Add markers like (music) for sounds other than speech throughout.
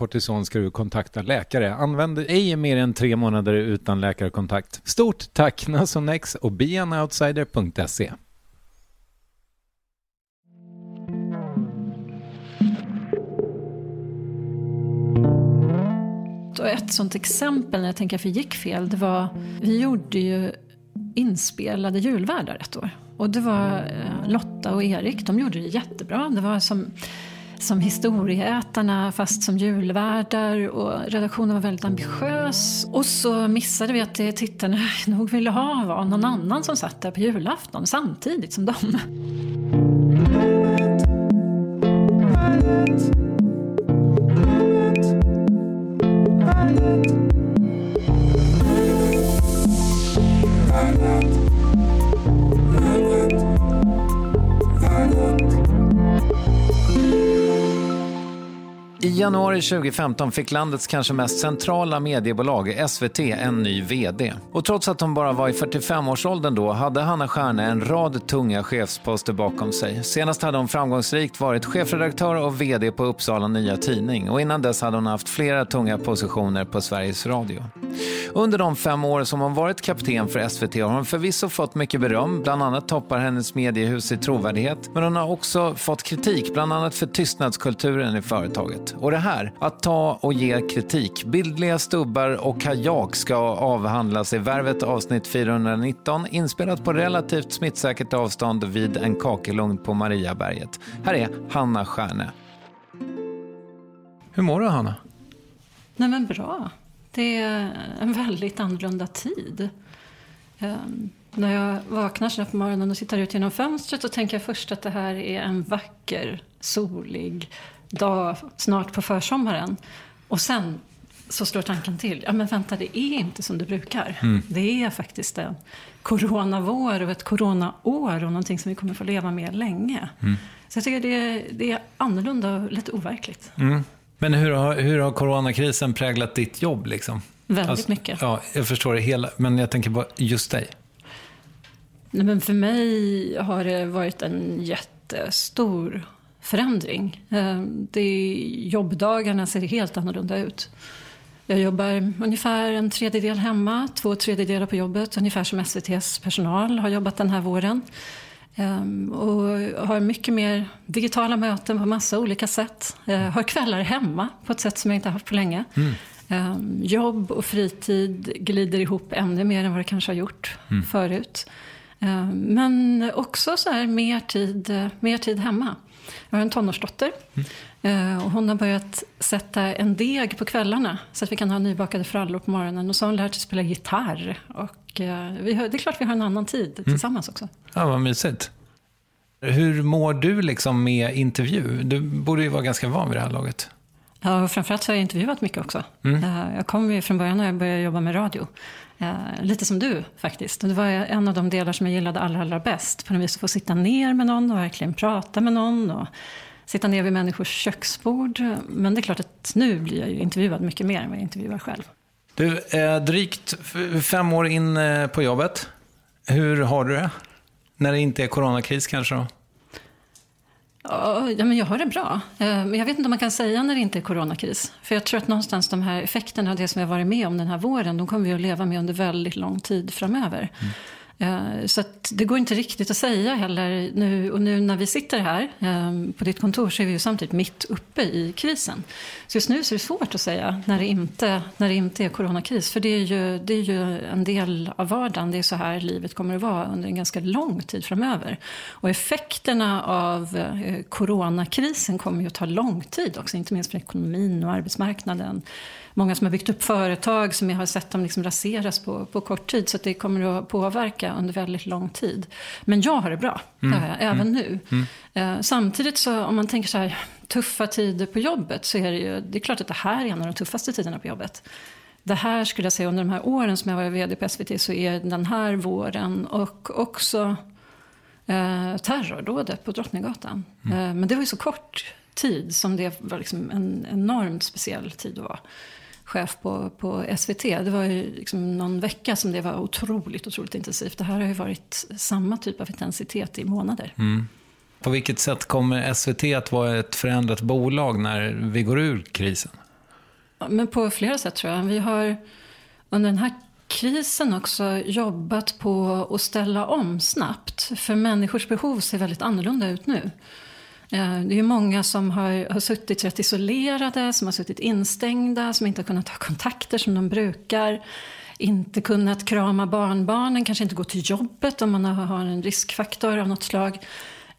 kortison ska du kontakta läkare. Använd ej mer än tre månader utan läkarkontakt. Stort tack Nasonex och beanoutsider.se. ett sånt exempel när jag tänker att vi gick fel, det var, vi gjorde ju inspelade julvärdar ett år. Och det var eh, Lotta och Erik, de gjorde det jättebra. Det var som som historieätarna fast som julvärdar och redaktionen var väldigt ambitiös. Och så missade vi att det tittarna (laughs) nog ville ha var någon annan som satt där på julafton samtidigt som dem. I januari 2015 fick landets kanske mest centrala mediebolag, SVT, en ny VD. Och trots att hon bara var i 45-årsåldern då hade Hanna Stjärne en rad tunga chefsposter bakom sig. Senast hade hon framgångsrikt varit chefredaktör och VD på Uppsala Nya Tidning och innan dess hade hon haft flera tunga positioner på Sveriges Radio. Under de fem år som hon varit kapten för SVT har hon förvisso fått mycket beröm, bland annat toppar hennes mediehus i trovärdighet, men hon har också fått kritik, bland annat för tystnadskulturen i företaget. Och det här, att ta och ge kritik, bildliga stubbar och kajak ska avhandlas i Värvet avsnitt 419, inspelat på relativt smittsäkert avstånd vid en kakelugn på Mariaberget. Här är Hanna Stjärne. Hur mår du Hanna? Nej men bra. Det är en väldigt annorlunda tid. Um, när jag vaknar så på morgonen och tittar ut genom fönstret så tänker jag först att det här är en vacker, solig dag snart på försommaren. Och sen så slår tanken till. Ja men vänta, det är inte som det brukar. Mm. Det är faktiskt en coronavår och ett coronaår och någonting som vi kommer få leva med länge. Mm. Så jag tycker det är, det är annorlunda och lite overkligt. Mm. Men hur har, hur har coronakrisen präglat ditt jobb? Liksom? Väldigt alltså, mycket. Ja, jag förstår det hela, men jag tänker på just dig. Nej, men för mig har det varit en jättestor förändring. Eh, det, jobbdagarna ser helt annorlunda ut. Jag jobbar ungefär en tredjedel hemma, två tredjedelar på jobbet, ungefär som SVTs personal har jobbat den här våren. Um, och har mycket mer digitala möten på massa olika sätt. Uh, har kvällar hemma på ett sätt som jag inte haft på länge. Mm. Jobb och fritid glider ihop ännu mer än vad det kanske har gjort mm. förut. Men också så här mer tid, mer tid hemma. Jag har en tonårsdotter. Mm. Uh, och hon har börjat sätta en deg på kvällarna så att vi kan ha nybakade frallor på morgonen. Och så har hon lärt sig spela gitarr. Och och eh, vi har, det är klart vi har en annan tid mm. tillsammans också. Ja, vad mysigt. Hur mår du liksom med intervju? Du borde ju vara ganska van vid det här laget. Ja, framförallt så har jag intervjuat mycket också. Mm. Eh, jag kom ju från början när jag började jobba med radio. Eh, lite som du faktiskt. Det var en av de delar som jag gillade allra, allra bäst. På något vis att få sitta ner med någon och verkligen prata med någon. Och sitta ner vid människors köksbord. Men det är klart att nu blir jag ju intervjuad mycket mer än vad jag intervjuar själv. Du, är drygt fem år in eh, på jobbet. Hur har du det? När det inte är coronakris kanske då? Ja, men jag har det bra. Eh, men jag vet inte om man kan säga när det inte är coronakris. För jag tror att någonstans de här effekterna av det som vi har varit med om den här våren, de kommer vi att leva med under väldigt lång tid framöver. Mm. Eh, så det går inte riktigt att säga heller. Nu, och nu när vi sitter här eh, på ditt kontor så är vi ju samtidigt mitt uppe i krisen. Så just nu så är det svårt att säga när det inte, när det inte är coronakris. För det är, ju, det är ju en del av vardagen. Det är så här livet kommer att vara under en ganska lång tid framöver. Och effekterna av eh, coronakrisen kommer ju att ta lång tid också. Inte minst för ekonomin och arbetsmarknaden många som har byggt upp företag som jag har sett dem liksom raseras på, på kort tid. Så det kommer att påverka under väldigt lång tid. Men jag har det bra, mm. det jag, även mm. nu. Mm. Eh, samtidigt så om man tänker så här, tuffa tider på jobbet så är det ju, det är klart att det här är en av de tuffaste tiderna på jobbet. Det här skulle jag säga under de här åren som jag var vd på SVT så är den här våren och också eh, terrordådet på Drottninggatan. Mm. Eh, men det var ju så kort tid som det var liksom en enormt speciell tid att vara chef på, på SVT. Det var ju liksom någon vecka som det var otroligt, otroligt intensivt. Det här har ju varit samma typ av intensitet i månader. Mm. På vilket sätt kommer SVT att vara ett förändrat bolag när vi går ur krisen? Men på flera sätt tror jag. Vi har under den här krisen också jobbat på att ställa om snabbt. För människors behov ser väldigt annorlunda ut nu. Eh, det är många som har, har suttit rätt isolerade, som har suttit instängda, som inte har kunnat ha kontakter som de brukar. Inte kunnat krama barnbarnen, kanske inte gå till jobbet om man har en riskfaktor av något slag.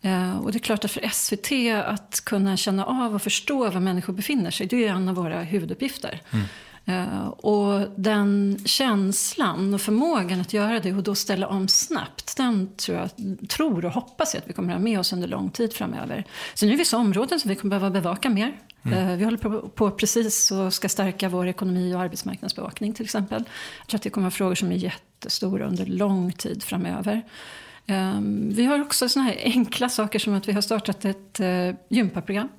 Eh, och det är klart att för SVT att kunna känna av och förstå var människor befinner sig, det är en av våra huvuduppgifter. Mm. Uh, och den känslan och förmågan att göra det och då ställa om snabbt, den tror jag, tror och hoppas jag att vi kommer att ha med oss under lång tid framöver. Sen är det vissa områden som vi kommer behöva bevaka mer. Mm. Uh, vi håller på, precis och ska stärka vår ekonomi och arbetsmarknadsbevakning till exempel. Jag tror att det kommer att vara frågor som är jättestora under lång tid framöver. Um, vi har också såna här enkla saker som att vi har startat ett uh, gympaprogram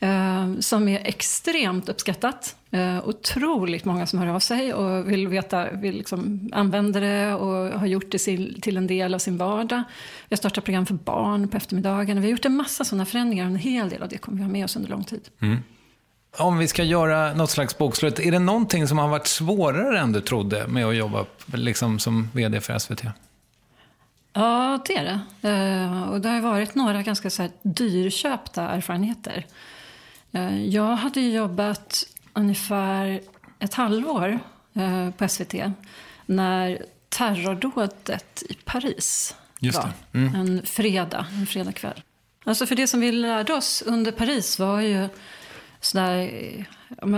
Mm. som är extremt uppskattat. Eh, otroligt många som hör av sig och vill veta, vill liksom använda det och har gjort det till, en del av sin vardag. Vi har startat program för barn på eftermiddagen. Vi har gjort en massa sådana förändringar och en hel del av det kommer vi ha med oss under lång tid. Mm. Om vi ska göra något slags bokslut, är det någonting som har varit svårare än du trodde med att jobba liksom, som vd för SVT? Ja, det är det. Eh, och det har varit några ganska så här dyrköpta erfarenheter. Eh, jag hade jobbat ungefär ett halvår eh, på SVT när terrordådet i Paris Just var. Mm. En fredag, en fredagkväll. Alltså för det som vi lärde oss under Paris var ju sådär,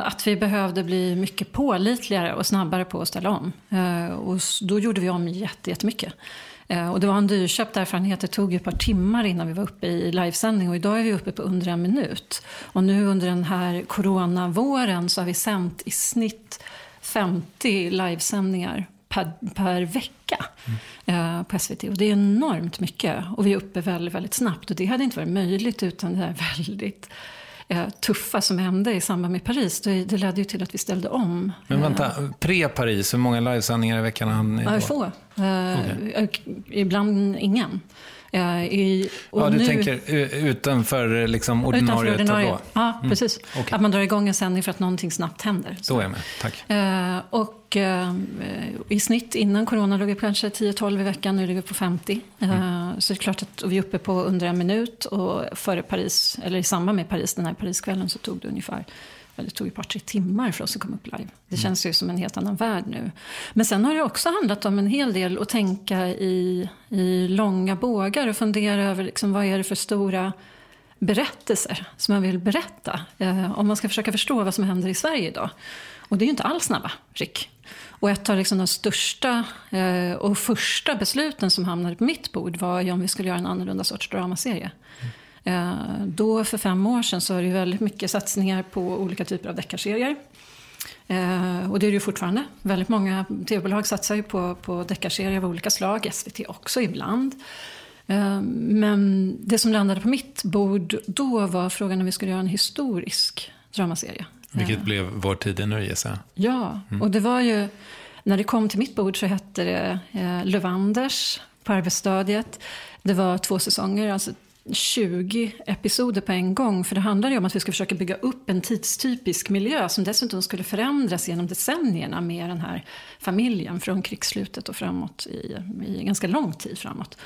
att vi behövde bli mycket pålitligare och snabbare på att ställa om. Och då gjorde vi om jättemycket. Och det var en dyrköpt erfarenhet. Det tog ett par timmar innan vi var uppe i livesändning. Och idag är vi uppe på under en minut. Och nu under den här coronavåren så har vi sänt i snitt 50 livesändningar per, per vecka mm. på SVT. Och det är enormt mycket. Och vi är uppe väldigt, väldigt snabbt. Och det hade inte varit möjligt utan det här (laughs) väldigt tuffa som hände i samband med Paris. Det, det ledde ju till att vi ställde om. Men vänta, pre-Paris, hur många livesändningar i veckan hann ni då? Få. Okay. Ibland ingen. I, ja, du nu, tänker utanför liksom ordinarie, utanför ordinarie. tablå? Ja, mm. precis. Okay. Att man drar igång en sändning för att någonting snabbt händer. Så är jag med, tack. och i snitt innan corona låg vi kanske 10-12 i veckan, nu ligger vi på 50. Mm. så det är klart att vi är uppe på under en minut och före Paris, eller i samband med Paris, den här Pariskvällen så tog det ungefär det tog ett par, tre timmar för oss att komma upp live. Det mm. känns ju som en helt annan värld nu. Men sen har det också handlat om en hel del att tänka i, i långa bågar och fundera över liksom, vad är det för stora berättelser som man vill berätta. Eh, om man ska försöka förstå vad som händer i Sverige idag. Och det är ju inte alls snabba ryck. Och ett av liksom de största eh, och första besluten som hamnade på mitt bord var ju om vi skulle göra en annorlunda sorts dramaserie. Mm. Eh, då för fem år sedan så var det väldigt mycket satsningar på olika typer av deckarserier. Eh, och det är det ju fortfarande. Väldigt många tv-bolag satsar ju på, på deckarserier av olika slag, SVT också ibland. Eh, men det som landade på mitt bord då var frågan om vi skulle göra en historisk dramaserie. Vilket blev Vår tid är nu gissar Ja, mm. och det var ju, när det kom till mitt bord så hette det Lövanders på arbetsstadiet. Det var två säsonger, alltså 20 episoder på en gång. För det handlar ju om att vi ska försöka bygga upp en tidstypisk miljö som dessutom skulle förändras genom decennierna med den här familjen från krigsslutet och framåt i, i ganska lång tid framåt.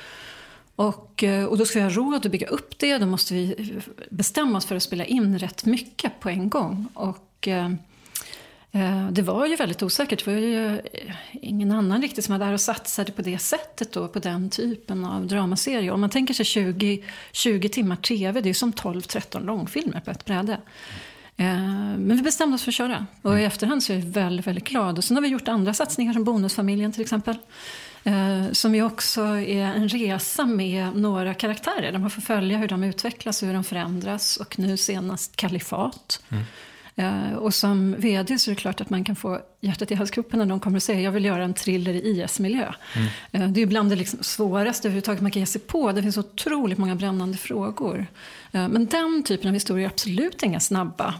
Och, eh, och då ska vi ha råd att bygga upp det. Då måste vi bestämma oss för att spela in rätt mycket på en gång. Och Eh, det var ju väldigt osäkert. Det var ju eh, ingen annan riktigt som var där och satsade på det sättet då, på den typen av dramaserie. Om man tänker sig 20, 20 timmar tv, det är som 12-13 långfilmer på ett bräde. Eh, men vi bestämde oss för att köra. Och i mm. efterhand så är jag väldigt, väldigt glad. Och sen har vi gjort andra satsningar som Bonusfamiljen till exempel. Som ju också är en resa med några karaktärer. Där man får följa hur de utvecklas och hur de förändras. Och nu senast Kalifat. Mm. Eh, och som vd så är det klart att man kan få hjärtat i halsgropen när de kommer och säger jag vill göra en thriller i IS-miljö. Mm. Eh, det är bland det liksom svåraste överhuvudtaget man kan ge sig på. Det finns otroligt många brännande frågor. Eh, men den typen av historier är absolut inga snabba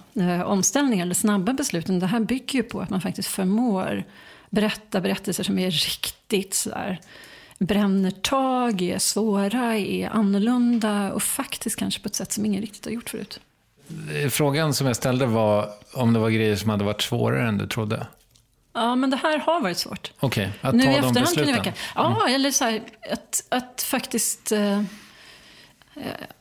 omställningar eller snabba beslut. Det här bygger ju på att man faktiskt förmår berätta berättelser som är riktigt sådär bränner tag, är svåra, är annorlunda och faktiskt kanske på ett sätt som ingen riktigt har gjort förut. Frågan som jag ställde var om det var grejer som hade varit svårare än du trodde. Ja, men det här har varit svårt. Okej, okay, att nu ta de besluten? Kan ja, mm. eller så här, att, att faktiskt... Eh,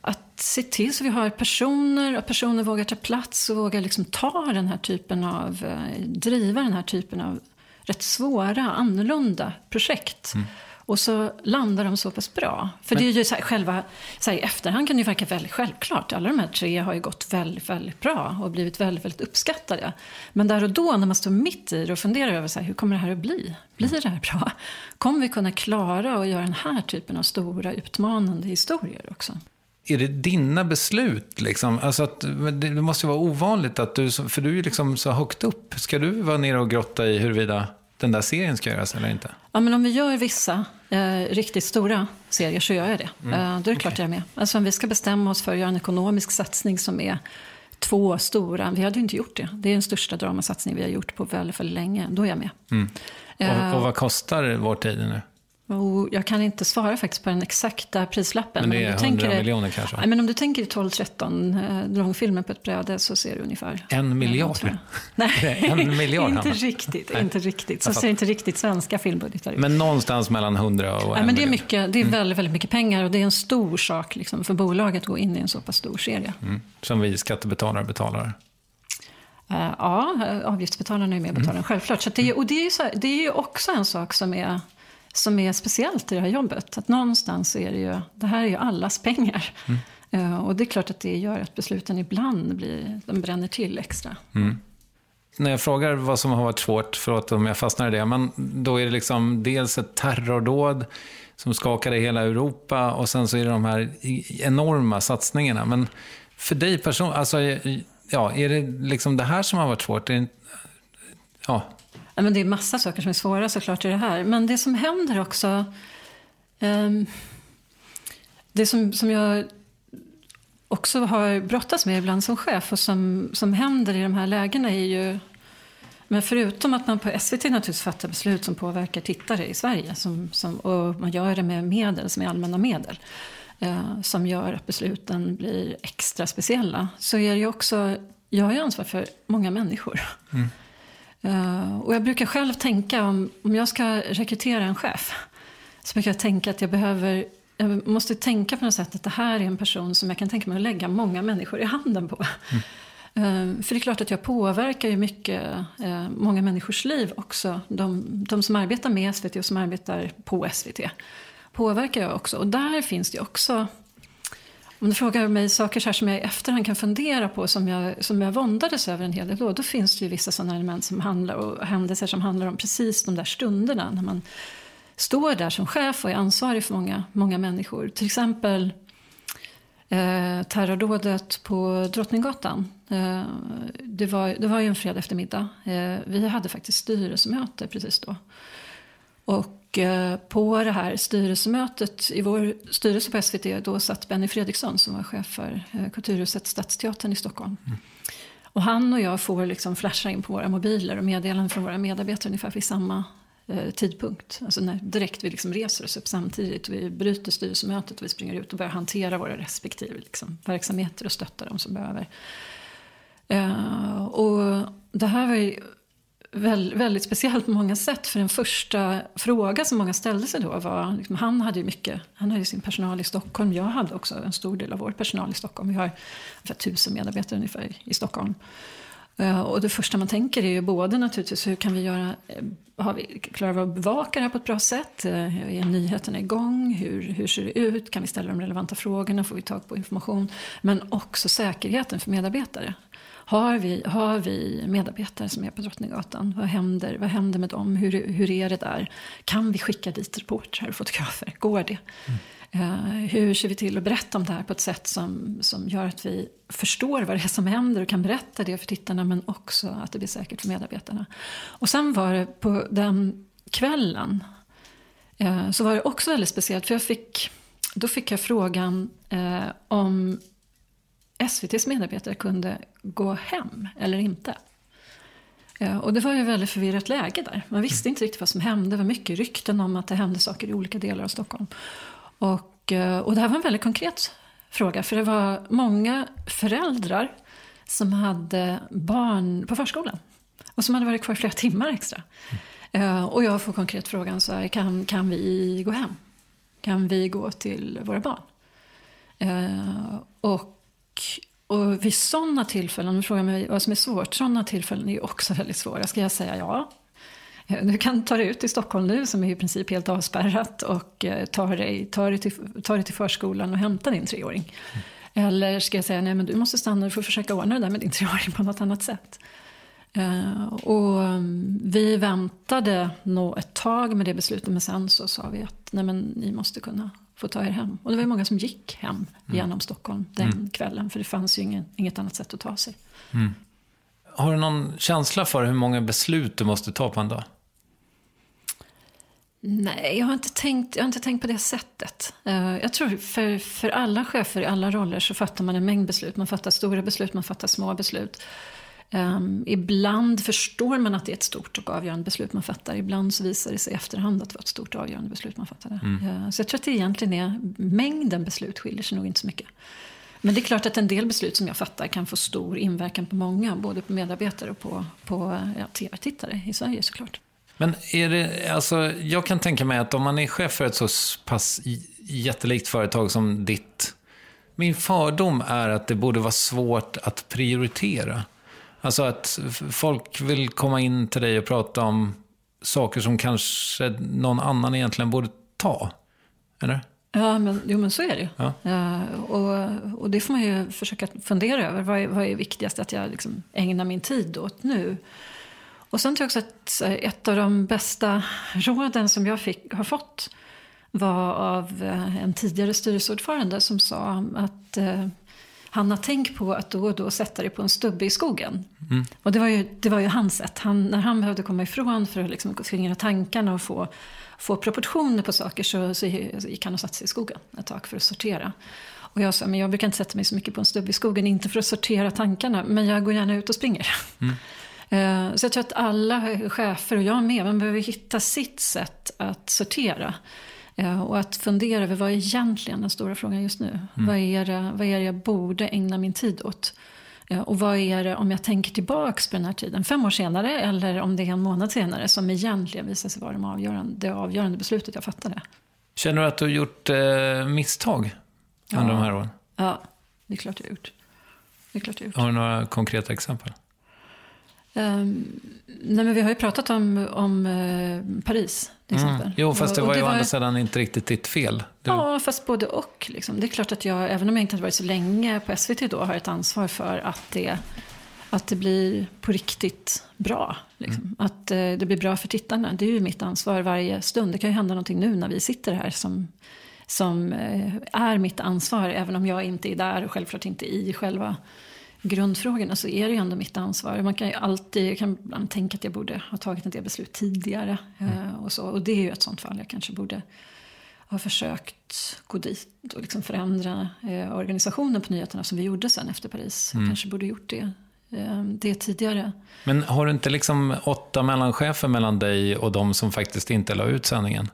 att se till så vi har personer och personer vågar ta plats och vågar liksom ta den här typen av, eh, driva den här typen av rätt svåra, annorlunda projekt. Mm. Och så landar de så pass bra. För Men... det är ju så här, själva, så här, i efterhand kan det ju verka väldigt självklart. Alla de här tre har ju gått väldigt, väldigt bra och blivit väldigt, väldigt uppskattade. Men där och då när man står mitt i det och funderar över så här, hur kommer det här att bli? Blir det här bra? Kommer vi kunna klara att göra den här typen av stora utmanande historier också? Är det dina beslut? Liksom? Alltså att, det måste ju vara ovanligt att du, för du är ju liksom så högt upp. Ska du vara nere och grotta i huruvida den där serien ska göras eller inte? Ja, men om vi gör vissa eh, riktigt stora serier så gör jag det. Mm. Eh, då är det klart okay. jag är med. Alltså om vi ska bestämma oss för att göra en ekonomisk satsning som är två stora, vi hade ju inte gjort det. Det är den största dramasatsning vi har gjort på väldigt, väldigt länge. Då är jag med. Mm. Och, och, vad kostar vår tid nu? Och jag kan inte svara faktiskt på den exakta prislappen. Men det är men 100 miljoner kanske? Nej, men om du tänker 12-13 eh, långfilmer på ett bräde så ser du ungefär... En miljard? (laughs) Nej, en miljard, inte riktigt. Nej. Inte riktigt. Så ser inte riktigt svenska filmbudgetar ut. Men någonstans mellan 100 och Nej, men det är, mycket, det är mm. väldigt, väldigt mycket pengar och det är en stor sak liksom, för bolaget att gå in i en så pass stor serie. Mm. Som vi skattebetalare betalar? Uh, ja, avgiftsbetalarna är med och betalar mm. självklart. Så det, och det är, ju så, det är ju också en sak som är som är speciellt i det här jobbet. Att någonstans är det ju, det här är ju allas pengar. Mm. Uh, och det är klart att det gör att besluten ibland blir, de bränner till extra. Mm. När jag frågar vad som har varit svårt, förlåt om jag fastnar i det, men då är det liksom dels ett terrordåd som skakade hela Europa och sen så är det de här enorma satsningarna. Men för dig personligen, alltså, ja, är det liksom det här som har varit svårt? Är det, ja, Ja, men det är massa saker som är svåra såklart i det här. Men det som händer också... Um, det som, som jag också har brottats med ibland som chef och som, som händer i de här lägena är ju... Men förutom att man på SVT naturligtvis fattar beslut som påverkar tittare i Sverige som, som, och man gör det med medel som är allmänna medel eh, som gör att besluten blir extra speciella så är det ju också... Jag har ansvar för många människor. Mm. Uh, och jag brukar själv tänka om, om jag ska rekrytera en chef. Så brukar jag tänka att jag behöver jag måste tänka på något sätt att det här är en person som jag kan tänka mig att lägga många människor i handen på. Mm. Uh, för det är klart att jag påverkar ju mycket uh, många människors liv också. De, de, som arbetar med SVT och som arbetar på SVT påverkar jag också. Och där finns det också om du frågar mig saker så här som jag i efterhand kan fundera på som jag, som jag våndades över en hel del då, då finns det ju vissa sådana element som handlar, och händelser som handlar om precis de där stunderna när man står där som chef och är ansvarig för många, många människor. Till exempel eh, terrordådet på Drottninggatan. Eh, det, var, det var ju en fredag eftermiddag. Eh, vi hade faktiskt styrelsemöte precis då. Och Eh, på det här styrelsemötet i vår styrelse på SVT då satt Benny Fredriksson som var chef för eh, Kulturhuset Stadsteatern i Stockholm. Mm. Och han och jag får liksom flasha in på våra mobiler och meddelanden från våra medarbetare ungefär vid samma eh, tidpunkt. Alltså när direkt vi liksom reser oss upp samtidigt. Vi bryter styrelsemötet och vi springer ut och börjar hantera våra respektive liksom, verksamheter och stötta dem som behöver. Eh, och det här var ju väldigt speciellt på många sätt. För den första fråga som många ställde sig då var, liksom, han hade ju mycket, han hade sin personal i Stockholm. Jag hade också en stor del av vår personal i Stockholm. Vi har ungefär tusen medarbetare ungefär i Stockholm. Eh, och det första man tänker är ju både naturligtvis hur kan vi göra, eh, har vi, klarar vi att bevaka det här på ett bra sätt? Eh, är nyheterna igång? Hur, hur ser det ut? Kan vi ställa de relevanta frågorna? Får vi tag på information? Men också säkerheten för medarbetare. Har vi, har vi medarbetare som är på Drottninggatan? Vad händer, vad händer med dem? Hur, hur är det där? Kan vi skicka dit reportrar och fotografer? Går det? Mm. Uh, hur ser vi till att berätta om det här på ett sätt som, som gör att vi förstår vad det är som händer och kan berätta det för tittarna men också att det blir säkert för medarbetarna. Och sen var det på den kvällen uh, så var det också väldigt speciellt för jag fick, då fick jag frågan uh, om SVTs medarbetare kunde gå hem eller inte. Eh, och det var ju ett väldigt förvirrat läge där. Man visste inte riktigt vad som hände. Det var mycket rykten om att det hände saker i olika delar av Stockholm. Och, eh, och det här var en väldigt konkret fråga. För det var många föräldrar som hade barn på förskolan. Och som hade varit kvar flera timmar extra. Eh, och jag får konkret frågan så här, kan, kan vi gå hem? Kan vi gå till våra barn? Och och vid sådana tillfällen, du frågar mig vad som är svårt, sådana tillfällen är ju också väldigt svåra. Ska jag säga ja? Du kan ta dig ut i Stockholm nu som är i princip helt avspärrat och eh, ta dig, ta dig, till, ta dig till förskolan och hämta din treåring. Mm. Eller ska jag säga nej men du måste stanna och få försöka ordna det där med din treåring på något annat sätt. Uh, och um, vi väntade nog ett tag med det beslutet men sen så sa vi att nej men ni måste kunna få ta er hem. Och det var många som gick hem mm. genom Stockholm den mm. kvällen. För det fanns ju ingen, inget annat sätt att ta sig. Mm. Har du någon känsla för hur många beslut du måste ta på en dag? Nej, jag har inte tänkt, jag har inte tänkt på det sättet. Uh, jag tror för, för alla chefer i alla roller så fattar man en mängd beslut. Man fattar stora beslut, man fattar små beslut. Um, ibland förstår man att det är ett stort och avgörande beslut man fattar. Ibland så visar det sig i efterhand att det var ett stort och avgörande beslut man fattade. Mm. Uh, så jag tror att det egentligen är, mängden beslut skiljer sig nog inte så mycket. Men det är klart att en del beslut som jag fattar kan få stor inverkan på många. Både på medarbetare och på, på ja, tv-tittare i Sverige såklart. Men är det, alltså, jag kan tänka mig att om man är chef för ett så pass jättelikt företag som ditt. Min fördom är att det borde vara svårt att prioritera. Alltså att folk vill komma in till dig och prata om saker som kanske någon annan egentligen borde ta. Eller? Ja, men, jo, men så är det ju. Ja. ja. och, och det får man ju försöka fundera över. Vad är, vad är viktigast att jag liksom ägnar min tid åt nu? Och sen tror jag också att ett av de bästa råden som jag fick, har fått var av eh, en tidigare styrelseordförande som sa att eh, Hanna, tänk på att då och då sätta dig på en stubbe i skogen. Mm. Och det var ju, det var ju hans sätt. Han, när han behövde komma ifrån för att liksom skingra tankarna och få, få proportioner på saker så, så gick han och satte sig i skogen ett tag för att sortera. Och jag sa, men jag brukar inte sätta mig så mycket på en stubbe i skogen, inte för att sortera tankarna, men jag går gärna ut och springer. Mm. (laughs) Eh, så jag tror att alla chefer, och jag med, man behöver hitta sitt sätt att sortera. Eh, och att fundera över vad är egentligen den stora frågan just nu? Mm. Vad, är det, vad är det jag borde ägna min tid åt? Eh, och vad är det, om jag tänker tillbaks på den här tiden, fem år senare eller om det är en månad senare, som egentligen visar sig vara de avgörande, det avgörande beslutet jag fattade? Känner du att du har gjort eh, misstag under ja. de här åren? Ja, det är klart jag har gjort. Det är klart jag har, gjort. har du några konkreta exempel? Um, nej men vi har ju pratat om, om uh, Paris till mm. exempel. Jo, fast det var ju å andra sidan inte riktigt ditt fel. Du... Ja, fast både och. Liksom. Det är klart att jag, även om jag inte hade varit så länge på SVT då, har ett ansvar för att det, att det blir på riktigt bra. Liksom. Mm. Att uh, det blir bra för tittarna. Det är ju mitt ansvar varje stund. Det kan ju hända någonting nu när vi sitter här som, som uh, är mitt ansvar. Även om jag inte är där och självklart inte i själva grundfrågorna så är det ju ändå mitt ansvar. Man kan ju alltid, jag kan ibland tänka att jag borde ha tagit en del beslut tidigare. Mm. Eh, och, så, och det är ju ett sånt fall. Jag kanske borde ha försökt gå dit och liksom förändra eh, organisationen på nyheterna som vi gjorde sen efter Paris. Mm. Jag kanske borde gjort det, eh, det tidigare. Men har du inte liksom åtta mellanchefer mellan dig och de som faktiskt inte la ut sändningen?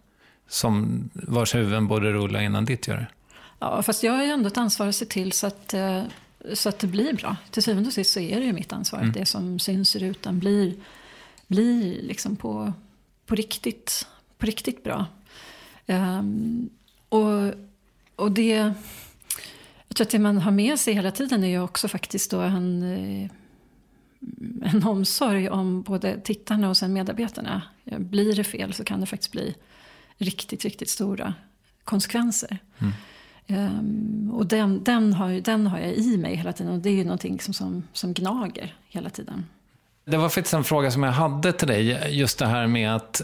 Som vars huvuden borde rulla innan ditt gör det? Ja, fast jag har ju ändå ett ansvar att se till så att eh, så att det blir bra. Till syvende och sist så är det ju mitt ansvar. Mm. Att det som syns i rutan blir, blir liksom på, på, riktigt, på riktigt bra. Um, och, och det... Jag tror att det man har med sig hela tiden är ju också faktiskt då en, eh, en omsorg om både tittarna och sen medarbetarna. Blir det fel så kan det faktiskt bli riktigt, riktigt stora konsekvenser. Mm. Um, och den, den, har, den har jag i mig hela tiden och det är ju någonting som, som, som gnager hela tiden. Det var faktiskt en fråga som jag hade till dig, just det här med att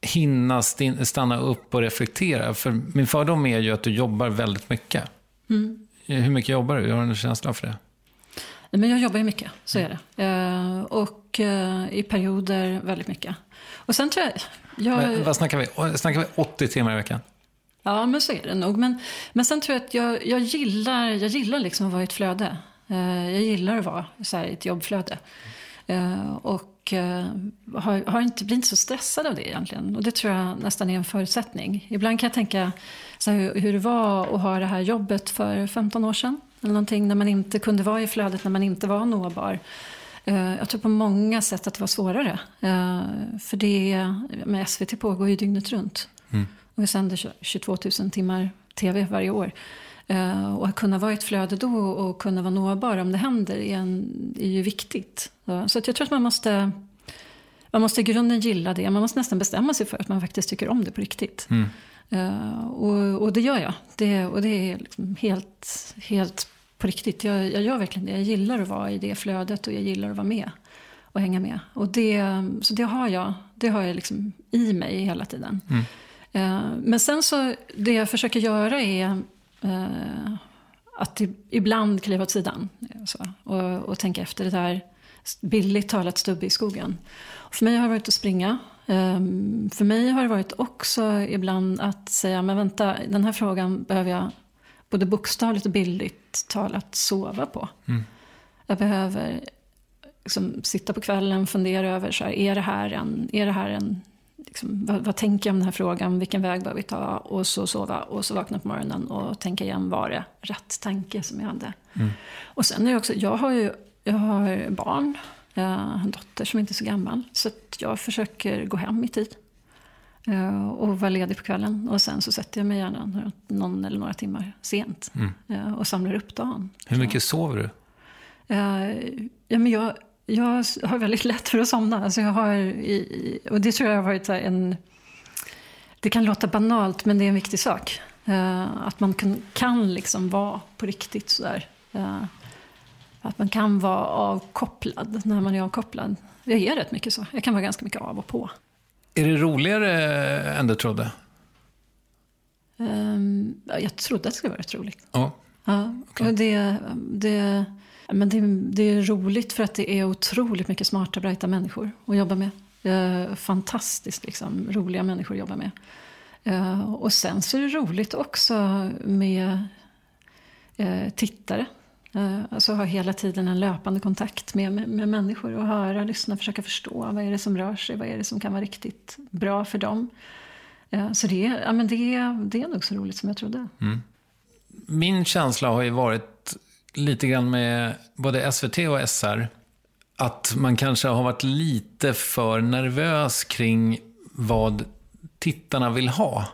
hinna stanna upp och reflektera. För min fördom är ju att du jobbar väldigt mycket. Mm. Hur mycket jobbar du? Har du en känsla för det? Men jag jobbar ju mycket, så är det. Uh, och uh, i perioder väldigt mycket. Och sen tror jag... jag... Men, vad snackar vi? Snackar vi 80 timmar i veckan? Ja, men så är det nog. Men, men sen tror jag att jag, jag, gillar, jag gillar liksom att vara i ett flöde. Eh, jag gillar att vara så här, i ett jobbflöde. Eh, och eh, har, har inte, blir inte så stressad av det egentligen. Och det tror jag nästan är en förutsättning. Ibland kan jag tänka så här, hur det var att ha det här jobbet för 15 år sedan. Eller någonting när man inte kunde vara i flödet, när man inte var nåbar. Jag tror på många sätt att det var svårare. För det med SVT pågår ju dygnet runt. Mm. Och vi sänder 22 000 timmar tv varje år. Uh, och att kunna vara i ett flöde då och kunna vara nåbar om det händer är, en, är ju viktigt. Så att jag tror att man måste, man måste i grunden gilla det. Man måste nästan bestämma sig för att man faktiskt tycker om det på riktigt. Mm. Uh, och, och, det gör jag. Det, och det är liksom helt, helt på riktigt. Jag, jag gör verkligen det. Jag gillar att vara i det flödet och jag gillar att vara med och hänga med. Och det, så det har jag, det har jag liksom i mig hela tiden. Mm. Eh, men sen så, det jag försöker göra är eh, att ibland kliva åt sidan så, och, och tänka efter det där billigt talat stubbe i skogen. För mig har det varit att springa. Um, för mig har det varit också ibland att säga, men vänta, den här frågan behöver jag både bokstavligt och bildligt talat sova på. Mm. Jag behöver liksom, sitta på kvällen och fundera över, så här, är det här en, är det här en liksom, vad, vad, tänker jag om den här frågan, vilken väg bör vi ta? Och så sova och så vakna på morgonen och tänka igen, var det rätt tanke som jag hade? Mm. Och sen är det också, jag har ju jag har barn, jag har en dotter som inte är så gammal. Så jag försöker gå hem i tid. Eh, och vara ledig på kvällen. Och sen så sätter jag mig gärna någon eller några timmar sent. Mm. Eh, och samlar upp dagen. Hur mycket sover du? Eh, ja, men jag, jag har väldigt lätt för att somna. Alltså jag har, i, och det tror jag har varit en... Det kan låta banalt, men det är en viktig sak. Att man kan, kan liksom vara på riktigt sådär. Att man kan vara avkopplad när man är avkopplad. Jag är rätt mycket så. Jag kan vara ganska mycket av och på. Är det roligare än du trodde? Um, jag trodde att det skulle vara rätt roligt. Ja. ja. Okay. Det, det, men det, det, är roligt för att det är otroligt mycket smarta, brighta människor att jobba med. Eh, fantastiskt liksom, roliga människor att jobba med. Eh, och sen så är det roligt också med eh, tittare Eh, alltså ha hela tiden en löpande kontakt med, med, med, människor och höra, lyssna, försöka förstå vad är det som rör sig, vad är det som kan vara riktigt bra för dem. Så det, ja, men det, det är nog så roligt som jag trodde. Mm. Min känsla har ju varit lite grann med både SVT och SR, att man kanske har varit lite för nervös kring vad tittarna vill ha.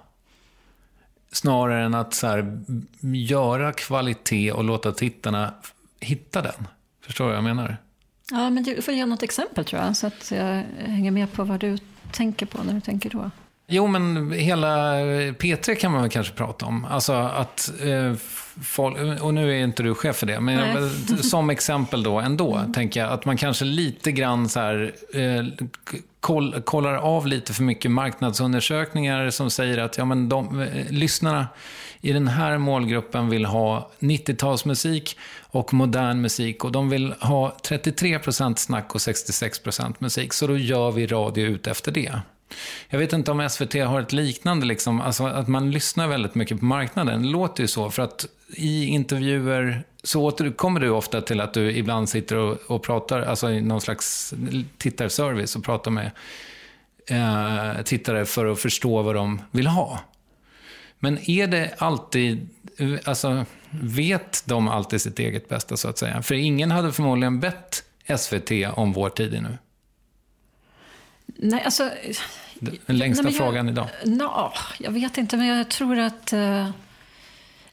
Snarare än att så här, göra kvalitet och låta tittarna hitta den. Förstår du vad jag menar? Ja, men du får ge något exempel tror jag, så att jag hänger med på vad du tänker på när du tänker då. Jo, men hela P3 kan man väl kanske prata om. Alltså att eh, folk, och nu är inte du chef för det, men Nej. som exempel då ändå, mm. tänker jag att man kanske lite grann så här, eh, koll, kollar av lite för mycket marknadsundersökningar som säger att ja, men de, eh, lyssnarna i den här målgruppen vill ha 90-talsmusik och modern musik och de vill ha 33% snack och 66% musik. Så då gör vi radio ut efter det. Jag vet inte om SVT har ett liknande, liksom, alltså att man lyssnar väldigt mycket på marknaden. Det låter ju så, för att i intervjuer så återkommer du ofta till att du ibland sitter och, och pratar, alltså i någon slags tittarservice och pratar med eh, tittare för att förstå vad de vill ha. Men är det alltid, alltså vet de alltid sitt eget bästa så att säga? För ingen hade förmodligen bett SVT om vår tid nu. Nej, alltså... Den längsta nej, jag, frågan idag? No, jag vet inte, men jag tror att... Uh,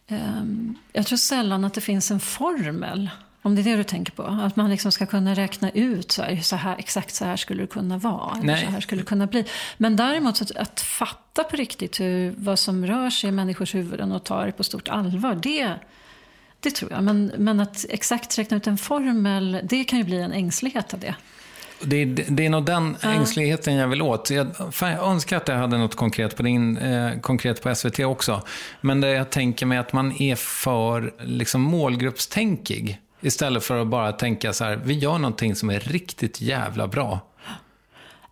um, jag tror sällan att det finns en formel. Om det är det du tänker på. Att man liksom ska kunna räkna ut så här, så här, exakt så här skulle det kunna vara. Nej. Så här skulle det kunna bli. Men däremot att, att fatta på riktigt hur, vad som rör sig i människors huvuden och ta det på stort allvar. Det, det tror jag. Men, men att exakt räkna ut en formel, det kan ju bli en ängslighet av det. Det, det, det är nog den ja. ängsligheten jag vill åt. Jag, fan, jag önskar att jag hade något konkret på, din, eh, konkret på SVT också. Men det jag tänker mig att man är för liksom, målgruppstänkig. Istället för att bara tänka så här, vi gör någonting som är riktigt jävla bra.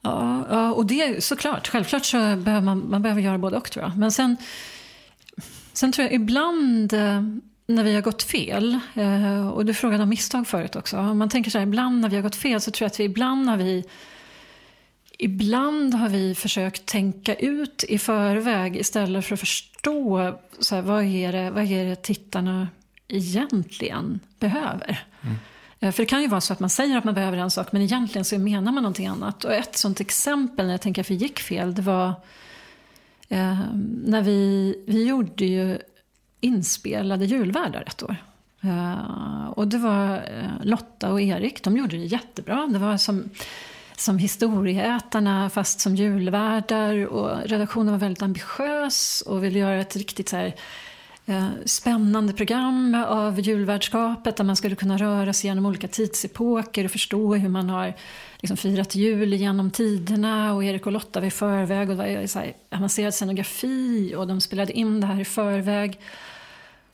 Ja, ja och det är såklart. Självklart så behöver man, man behöver göra både och tror jag. Men sen, sen tror jag ibland eh, när vi har gått fel, eh, och du frågade om misstag förut också. Om man tänker så här, ibland när vi har gått fel så tror jag att vi ibland har vi Ibland har vi försökt tänka ut i förväg istället för att förstå så här, vad, är det, vad är det tittarna egentligen behöver. Mm. Eh, för det kan ju vara så att man säger att man behöver en sak men egentligen så menar man någonting annat. Och ett sånt exempel när jag tänker att vi gick fel, det var eh, när vi, vi gjorde ju inspelade julvärdar ett år. Uh, och det var uh, Lotta och Erik, de gjorde det jättebra. Det var som, som historieätarna fast som julvärdar. Och redaktionen var väldigt ambitiös och ville göra ett riktigt så här, spännande program av julvärdskapet där man skulle kunna röra sig genom olika tidsepoker och förstå hur man har liksom firat jul genom tiderna och Erik och Lotta var i förväg och det var så här avancerad scenografi och de spelade in det här i förväg.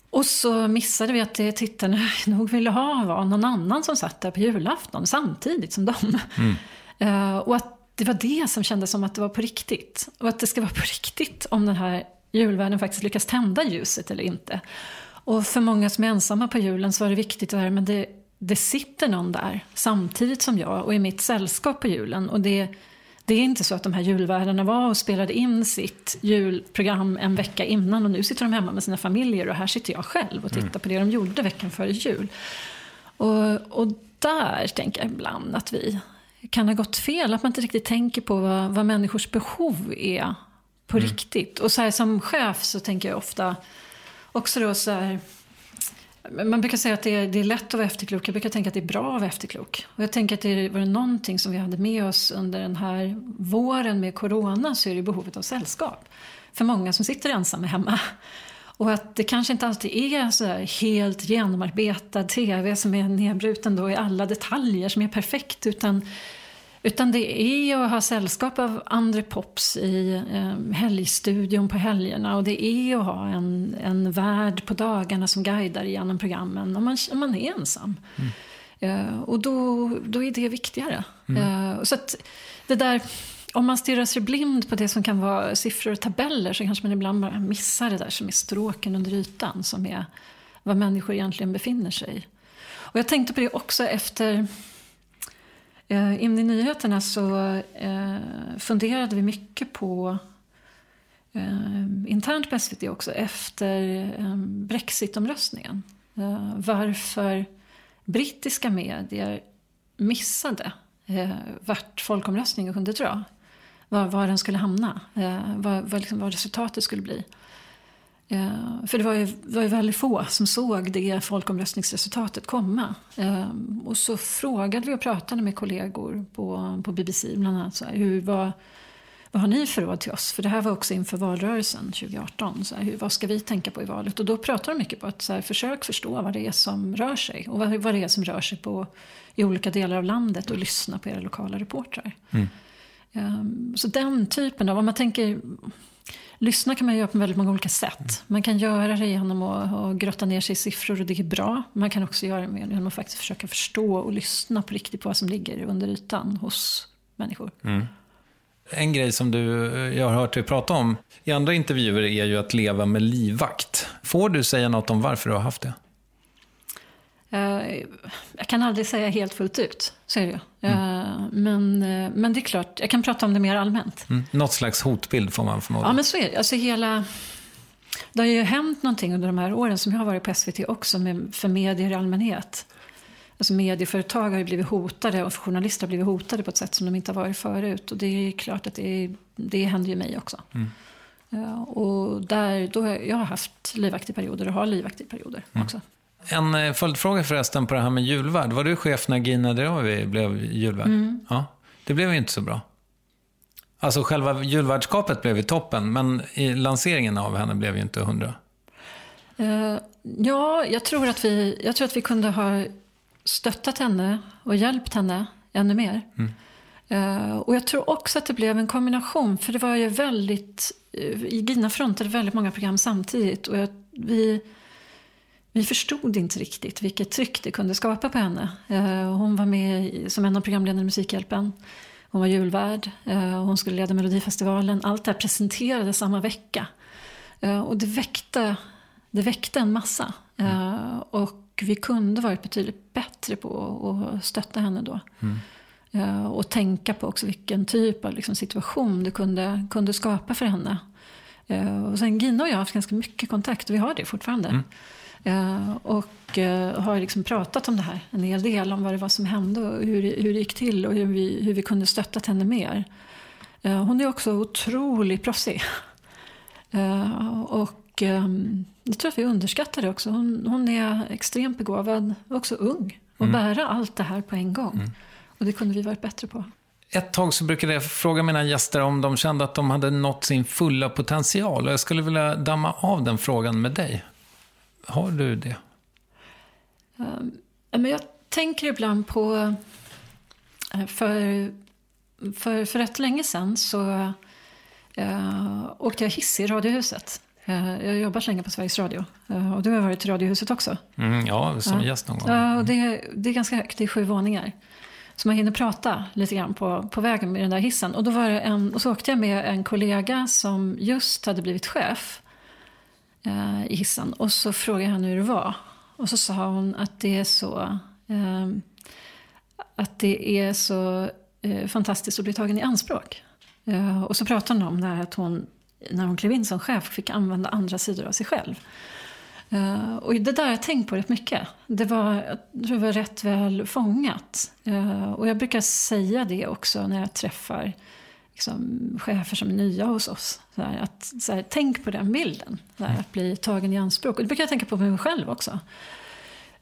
Och så missade vi att det tittarna (laughs) nog ville ha var någon annan som satt där på julafton samtidigt som dem. Mm. Uh, och att det var det som kändes som att det var på riktigt. Och att det ska vara på riktigt om den här julvärden faktiskt lyckas tända ljuset eller inte. Och för många som är ensamma på julen så var det viktigt att men det, det sitter någon där samtidigt som jag och i mitt sällskap på julen. Och det, det är inte så att de här julvärdarna var och spelade in sitt julprogram en vecka innan och nu sitter de hemma med sina familjer och här sitter jag själv och tittar mm. på det de gjorde veckan före jul. Och, och där tänker jag ibland att vi kan ha gått fel, att man inte riktigt tänker på vad, vad människors behov är på mm. riktigt. Och så här, som chef så tänker jag ofta också då så här, man brukar säga att det är, det är lätt att vara efterklok. Jag brukar tänka att det är bra att vara efterklok. Och jag tänker att det var någonting som vi hade med oss under den här våren med corona så är det behovet av sällskap. För många som sitter ensamma hemma. Och att det kanske inte alltid är så helt genomarbetad tv som är nedbruten då i alla detaljer som är perfekt. Utan utan det är att ha sällskap av André Pops i eh, helgstudion på helgerna. Och det är att ha en, en värd på dagarna som guidar genom programmen om man, om man är ensam. Mm. Eh, och då, då är det viktigare. Mm. Eh, så att det där, om man stirrar sig blind på det som kan vara siffror och tabeller så kanske man ibland bara missar det där som är stråken under ytan. Som är var människor egentligen befinner sig. Och jag tänkte på det också efter Eh, in i nyheterna så eh, funderade vi mycket på eh, internt på SVT också efter eh, Brexitomröstningen. Eh, varför brittiska medier missade vart folkomröstningen kunde dra. Var, var den skulle hamna, vad, vad, liksom, vad resultatet skulle bli. Eh, för det var, ju, var ju väldigt få som såg det folkomröstningsresultatet komma. Eh, och så frågade vi och pratade med kollegor på, på BBC bland annat. Så här, hur, vad, vad har ni för råd till oss? För det här var också inför valrörelsen 2018. Så här, hur, vad ska vi tänka på i valet? Och då pratade de mycket på att så här, försök förstå vad det är som rör sig. Och vad, vad det är som rör sig på, i olika delar av landet och lyssna på era lokala reportrar. Mm. Um, så den typen av, om man tänker Lyssna kan man göra på väldigt många olika sätt. Man kan göra det genom att, att grotta ner sig i siffror och det är bra. Man kan också göra det genom att faktiskt försöka förstå och lyssna på riktigt på vad som ligger under ytan hos människor. Mm. En grej som du, jag har hört dig prata om i andra intervjuer är ju att leva med livvakt. Får du säga något om varför du har haft det? Eh, jag kan aldrig säga helt fullt ut, så är det ju. Mm. Eh, men, eh, men det är klart, jag kan prata om det mer allmänt. Mm. Något slags hotbild får man förmoda. Ja, men så är det. Alltså hela... Det har ju hänt någonting under de här åren som jag har varit på SVT också med, för medier i allmänhet. Alltså medieföretag har ju blivit hotade och journalister har blivit hotade på ett sätt som de inte har varit förut. Och det är klart att det, det händer ju mig också. Mm. Ja, och där, då, jag har haft livaktiga perioder och har livaktiga perioder mm. också. En eh, följdfråga förresten på det här med julvärd. Var du chef när Gina Dirawi blev julvärd? Mm. Ja, det blev ju inte så bra. Alltså själva julvärdskapet blev ju toppen, men i lanseringen av henne blev ju inte hundra. Uh, ja, jag tror, att vi, jag tror att vi kunde ha stöttat henne och hjälpt henne ännu mer. Mm. Uh, och jag tror också att det blev en kombination, för det var ju väldigt... Uh, I Gina frontade väldigt många program samtidigt. Och jag, vi vi förstod inte riktigt vilket tryck det kunde skapa på henne. Eh, hon var med som en av programledarna i Musikhjälpen. Hon var julvärd, eh, hon skulle leda Melodifestivalen. Allt det här presenterades samma vecka. Eh, och det väckte, det väckte en massa. Mm. Och vi kunde varit betydligt bättre på att stötta henne då. Mm. Och tänka på också vilken typ av liksom situation det kunde, kunde skapa för henne. Och sen Gina och jag har haft ganska mycket kontakt och vi har det fortfarande. Mm. Eh, och eh, har liksom pratat om det här en hel del, om vad det var som hände och hur, hur det gick till och hur vi, hur vi kunde stöttat henne mer. Eh, hon är också otroligt proffsig. (laughs) och ehm, jag tror att vi underskattar det också. Hon, hon är extremt begåvad, och också ung. Och mm. bära allt det här på en gång. Mm. Och det kunde vi varit bättre på. Ett tag så brukade jag fråga mina gäster om de kände att de hade nått sin fulla potential. Och jag skulle vilja damma av den frågan med dig. Har du det? Men jag tänker ibland på... Eh, för, för, för rätt länge sedan så uh, åkte jag hiss i Radiohuset. Uh, jag har jobbat länge på Sveriges Radio. Uh, och du har varit i Radiohuset också. Mm, ja, som gäst någon gång. Ja, och det, det är ganska högt. Det är sju våningar. Så man hinner prata lite grann på, på vägen med den där hissen. Och, då var en, och så åkte jag med en kollega som just hade blivit chef eh, i hissen. Och så frågade jag henne hur det var. Och så sa hon att det är så, eh, att det är så eh, fantastiskt att bli tagen i anspråk. Eh, och så pratade hon om det här att hon, när hon klev in som chef, fick använda andra sidor av sig själv. Uh, och det där har jag tänkt på rätt mycket. Det var, det var rätt väl fångat. Uh, och jag brukar säga det också när jag träffar liksom, chefer som är nya hos oss. Så här, att, så här, tänk på den bilden, här, att bli tagen i anspråk. Och det brukar jag tänka på mig själv också.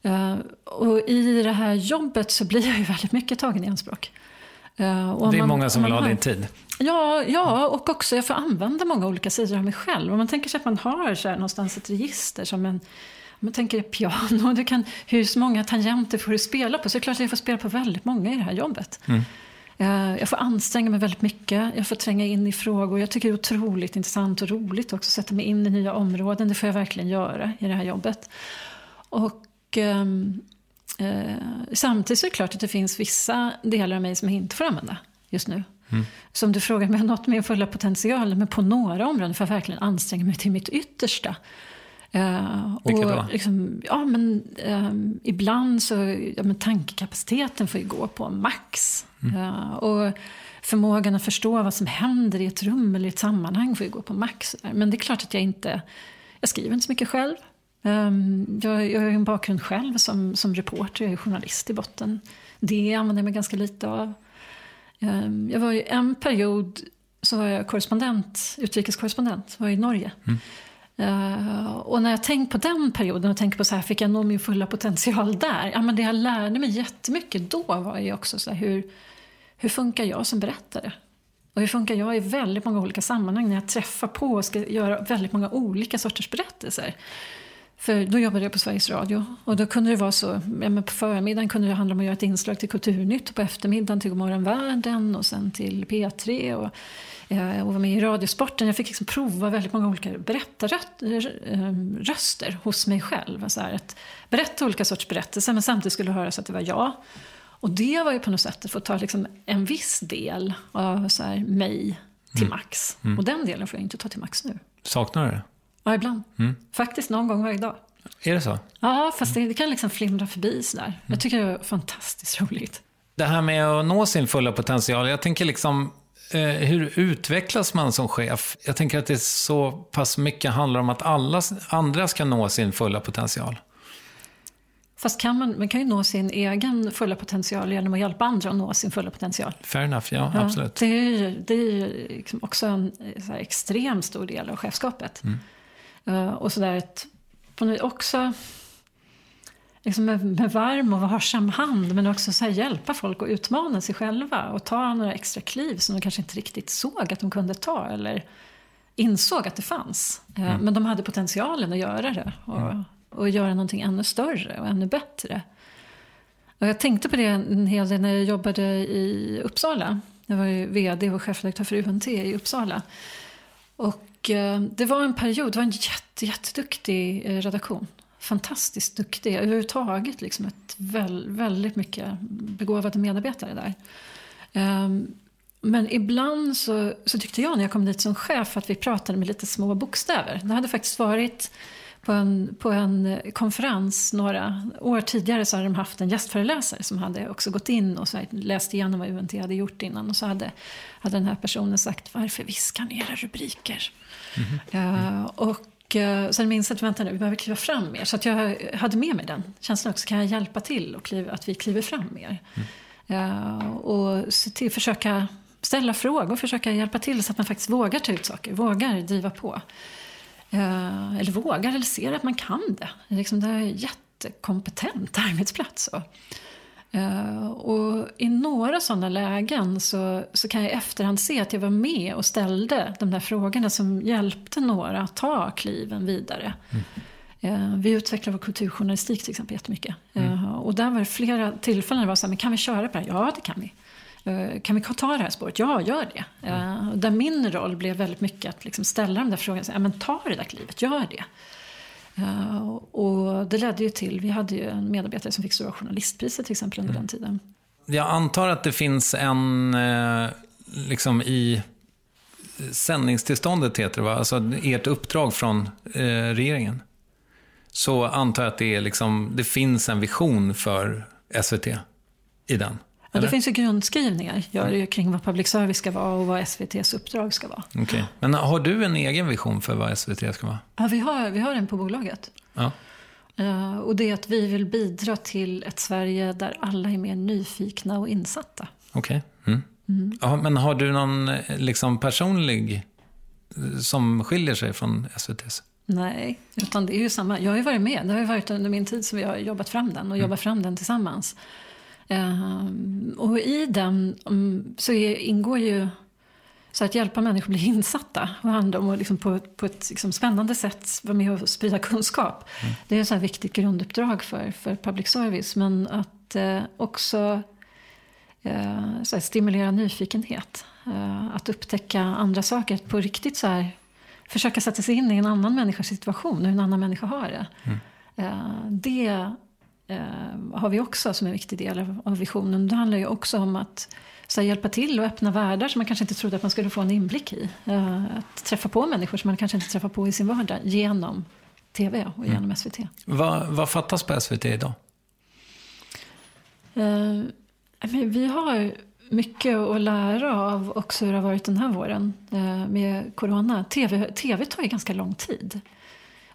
Uh, och i det här jobbet så blir jag ju väldigt mycket tagen i anspråk. Uh, det är man, många som vill ha din tid. Ja, ja, och också jag får använda många olika sidor av mig själv. Om man tänker sig att man har så här, någonstans ett register som en om man tänker piano, (laughs) du kan, hur många tangenter får du spela på? Så det är klart att jag får spela på väldigt många i det här jobbet. Mm. Eh, jag får anstränga mig väldigt mycket, jag får tränga in i frågor. Jag tycker det är otroligt intressant och roligt också att sätta mig in i nya områden. Det får jag verkligen göra i det här jobbet. Och um, uh, samtidigt så är det klart att det finns vissa delar av mig som jag inte får använda just nu. Mm. Som du frågar om jag har nått min fulla potential, men på några områden får jag verkligen anstränga mig till mitt yttersta. Uh, Vilka då? Liksom, ja, men, um, ibland så, ja, men tankekapaciteten får ju gå på max. Mm. Och förmågan att förstå vad som händer i ett rum eller i ett sammanhang får ju gå på max. Men det är klart att jag inte, jag skriver inte så mycket själv. Um, jag, jag har en bakgrund själv som, som reporter, jag är journalist i botten. Det använder jag mig ganska lite av. Um, jag var ju en period så var jag korrespondent, utrikeskorrespondent, var i Norge. Mm. Uh, och när jag tänkt på den perioden och tänker på så här, fick jag nå min fulla potential där? Ja, men det jag lärde mig jättemycket då var ju också så här, hur, hur funkar jag som berättare? Och hur funkar jag i väldigt många olika sammanhang när jag träffar på och ska göra väldigt många olika sorters berättelser. För då jobbade jag på Sveriges Radio och då kunde det vara så, ja, på förmiddagen kunde det handla om att göra ett inslag till Kulturnytt och på eftermiddagen till Godmorgon Världen och sen till P3 och, eh, och var med i Radiosporten. Jag fick liksom prova väldigt många olika berättarröster eh, hos mig själv. Alltså här, att berätta olika sorts berättelser men samtidigt skulle det höras att det var jag. Och det var ju på något sätt att få ta liksom en viss del av så här, mig till mm. max. Mm. Och den delen får jag inte ta till max nu. Saknar du det? Ja, ibland. Mm. Faktiskt någon gång varje dag. Är det så? Ja, fast det, det kan liksom flimra förbi sådär. Mm. Jag tycker det är fantastiskt roligt. Det här med att nå sin fulla potential. Jag tänker liksom, eh, hur utvecklas man som chef? Jag tänker att det så pass mycket handlar om att alla andra ska nå sin fulla potential. Fast kan man, man kan ju nå sin egen fulla potential genom att hjälpa andra att nå sin fulla potential. Fair enough, ja, ja absolut. Det är, det är liksom också en så extremt stor del av chefskapet. Mm. Uh, och sådär att också liksom med, med varm och varsam hand men också så hjälpa folk att utmana sig själva och ta några extra kliv som de kanske inte riktigt såg att de kunde ta eller insåg att det fanns. Uh, mm. Men de hade potentialen att göra det och, mm. och göra någonting ännu större och ännu bättre. Och jag tänkte på det en hel del när jag jobbade i Uppsala. Jag var ju VD och chefredaktör för UNT i Uppsala. Och och eh, det var en period, det var en jätte, jätteduktig eh, redaktion. Fantastiskt duktig. Överhuvudtaget liksom ett väl, väldigt mycket begåvade medarbetare där. Ehm, men ibland så, så, tyckte jag när jag kom dit som chef att vi pratade med lite små bokstäver. Det hade faktiskt varit på en, på en eh, konferens några år tidigare så hade de haft en gästföreläsare som hade också gått in och så läst igenom vad UNT hade gjort innan. Och så hade, hade den här personen sagt varför viskar ni era rubriker? Mm. Och eh, sen minns jag att vänta nu, vi behöver kliva fram mer. Så att jag hade med mig den känslan också. Kan jag hjälpa till och kliva, att vi kliver fram mer? Mm. Uh, och se till, försöka ställa frågor, försöka hjälpa till så att man faktiskt vågar ta ut saker, vågar driva på. Uh, eller vågar, eller ser att man kan det. Liksom, det är en jättekompetent arbetsplats. Så. Uh, och I några sådana lägen så, så kan jag i efterhand se att jag var med och ställde de där frågorna som hjälpte några att ta kliven vidare. Mm. Uh, vi utvecklar vår kulturjournalistik till exempel jättemycket. Mm. Uh, och där var det flera tillfällen där det var så här, men kan vi köra på det här? Ja, det kan vi. Kan vi ta det här spåret? Ja, gör det. Mm. Där min roll blev väldigt mycket att liksom ställa de där frågorna. Ja, men ta det där klivet, gör det. Uh, och det ledde ju till, vi hade ju en medarbetare som fick Stora Journalistpriset till exempel under mm. den tiden. Jag antar att det finns en, eh, liksom i sändningstillståndet heter det va? Alltså ert uppdrag från eh, regeringen. Så antar jag att det, är liksom, det finns en vision för SVT i den. Ja, det finns ju grundskrivningar gör det kring vad public service ska vara och vad SVTs uppdrag ska vara. Okay. Men har du en egen vision för vad SVT ska vara? Ja, vi har, vi har en på bolaget. Ja. Uh, och det är att vi vill bidra till ett Sverige där alla är mer nyfikna och insatta. Okej. Okay. Mm. Mm. Ja, men har du någon liksom, personlig som skiljer sig från SVTs? Nej, utan det är ju samma. Jag har ju varit med. Det har ju varit under min tid som vi har jobbat fram den och mm. jobbat fram den tillsammans. Um, och i den um, så ingår ju så att hjälpa människor att bli insatta. Och handla om att liksom på, på ett liksom spännande sätt vara med och sprida kunskap. Mm. Det är ett viktigt grunduppdrag för, för public service. Men att eh, också eh, så stimulera nyfikenhet. Eh, att upptäcka andra saker. Att på riktigt så här, försöka sätta sig in i en annan människas situation. Hur en annan människa har det. Mm. Eh, det eh, har vi också som en viktig del av, visionen. Det handlar ju också om att här, hjälpa till och öppna världar som man kanske inte trodde att man skulle få en inblick i. Uh, att träffa på människor som man kanske inte träffar på i sin vardag genom TV och genom mm. SVT. Vad, vad fattas på SVT idag? Uh, vi har mycket att lära av också hur det har varit den här våren uh, med corona. TV, TV tar ju ganska lång tid.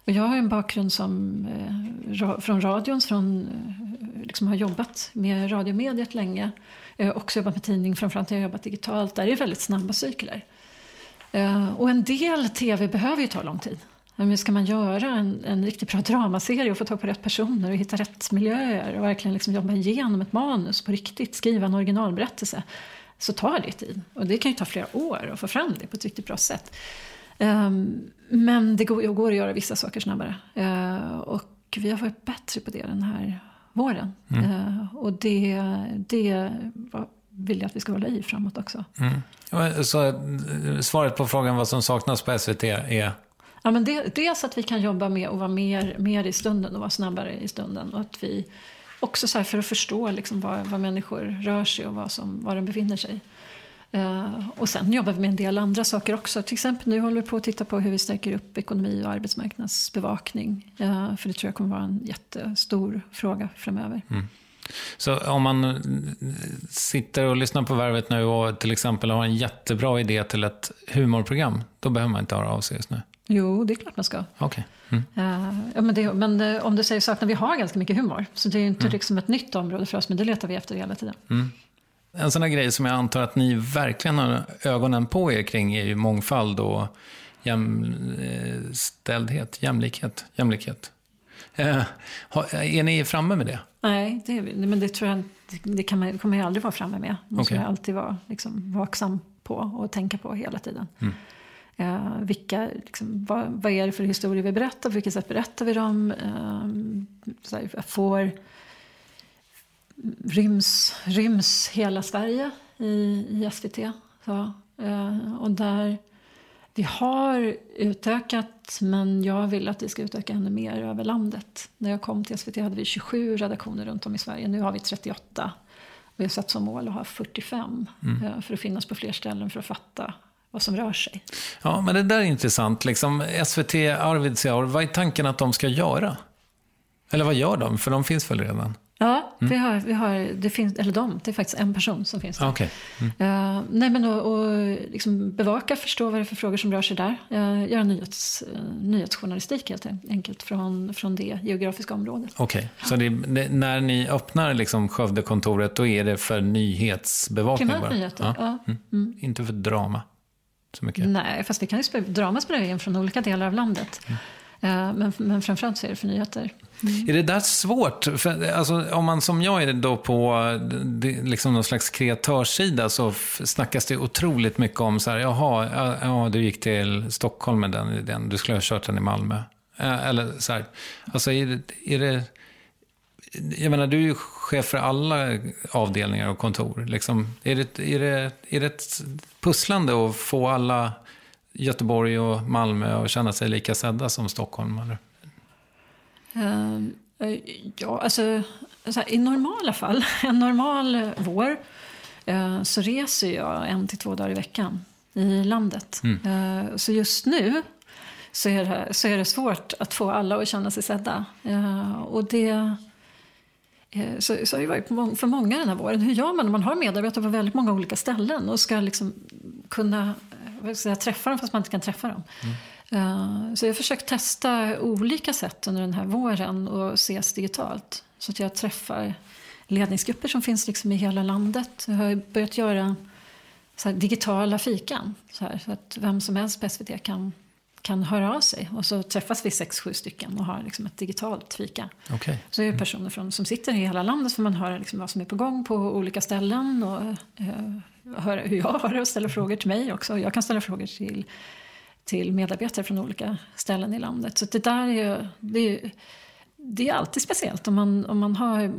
Och jag har en bakgrund som, eh, från radion, från, eh, liksom har jobbat med radiomediet länge. Jag har också jobbat med tidning, framförallt har jag jobbat digitalt. Där är det väldigt snabba cykler. Eh, och en del tv behöver ju ta lång tid. Men ska man göra en, en riktigt bra dramaserie och få tag på rätt personer och hitta rätt miljöer och verkligen liksom jobba igenom ett manus på riktigt, skriva en originalberättelse, så tar det tid. Och det kan ju ta flera år att få fram det på ett riktigt bra sätt. Um, men det går, går, att göra vissa saker snabbare. Uh, och vi har varit bättre på det den här våren. Mm. Uh, och det, det vill jag att vi ska hålla i framåt också. Mm. Så eh, svaret på frågan vad som saknas på SVT är? Ja, men det, dels att vi kan jobba med att vara mer, mer i stunden och vara snabbare i stunden. Och att vi också så för att förstå liksom var, var människor rör sig och var, som, var de befinner sig. Uh, och sen jobbar vi med en del andra saker också. Till exempel nu håller vi på att titta på hur vi stärker upp ekonomi och arbetsmarknadsbevakning. Uh, för det tror jag kommer vara en jättestor fråga framöver. Mm. Så om man sitter och lyssnar på Värvet nu och till exempel har en jättebra idé till ett humorprogram, då behöver man inte höra av sig just nu? Jo, det är klart man ska. Okay. Mm. Uh, ja, men, det, men om du säger saknar, vi har ganska mycket humor. Så det är inte mm. liksom ett nytt område för oss, men det letar vi efter hela tiden. Mm. En sån här grej som jag antar att ni verkligen har ögonen på er kring är ju mångfald och jämställdhet, jämlikhet, jämlikhet. Eh, är ni framme med det? Nej, det, men det tror jag det kan man, kommer jag aldrig vara framme med. Det måste okay. jag alltid vara liksom, vaksam på och tänka på hela tiden. Mm. Eh, vilka, liksom, vad, vad, är det för historier vi berättar? På vilket sätt berättar vi dem? Eh, så här, får ryms, ryms hela Sverige i, i SVT. Så, eh, och där vi har utökat, men jag vill att vi ska utöka ännu mer över landet. När jag kom till SVT hade vi 27 redaktioner runt om i Sverige. Nu har vi 38. Vi har satt som mål att ha 45 mm. Eh, för att finnas på fler ställen för att fatta vad som rör sig. Ja, men det där är intressant. Liksom, SVT Arvidsjaur, vad är tanken att de ska göra? Eller vad gör de? För de finns väl redan? Ja, mm. vi har, vi har, det finns, eller de, det är faktiskt en person som finns där. Okay. Mm. Uh, nej, men och, och liksom bevaka, förstå vad det är för frågor som rör sig där. Uh, göra nyhets, uh, nyhetsjournalistik helt enkelt från, från det geografiska området. Okej, okay. så det, det, när ni öppnar liksom Skövdekontoret då är det för nyhetsbevakning Primärt bara? nyheter, ja. ja. Mm. mm. Inte för drama? Så mycket. Nej, fast vi kan ju spela, drama spelar in från olika delar av landet. Eh, men, men framförallt så är det för nyheter. Mm. Är det där svårt? För, alltså, om man som jag är då på liksom någon slags kreatörssida så snackas det otroligt mycket om så här, jaha, ja, du gick till Stockholm med den idén, du skulle ha kört den i Malmö. Eh, eller så här, alltså är det, är det jag menar, du är ju chef för alla avdelningar och kontor. Liksom, är, det, är, det, är det ett pusslande att få alla Göteborg och Malmö att känna sig lika sedda som Stockholm? Uh, ja, alltså i normala fall, (laughs) en normal vår, eh, så reser jag en till två dagar i veckan i landet. Mm. Eh, så just nu så är, det, så är det svårt att få alla att känna sig sedda. Eh, och det... Så, så har det varit för många den här våren. Hur gör man när man har medarbetare på väldigt många olika ställen och ska liksom kunna säga, träffa dem fast man inte kan träffa dem? Mm. Uh, så jag har försökt testa olika sätt under den här våren och ses digitalt. Så att jag träffar ledningsgrupper som finns liksom i hela landet. Jag har börjat göra så digitala fikan. Så, här, så, att vem som helst på SVT kan, kan höra av sig. Och så träffas vi sex, sju stycken och har liksom ett digitalt fika. Okay. Så är det personer från, som sitter i hela landet så man hör liksom vad som är på gång på olika ställen. Och eh, hör hur jag har det och ställer frågor till mig också. Jag kan ställa frågor till, till medarbetare från olika ställen i landet. Så det där är ju... Det är, det är alltid speciellt om man, om man har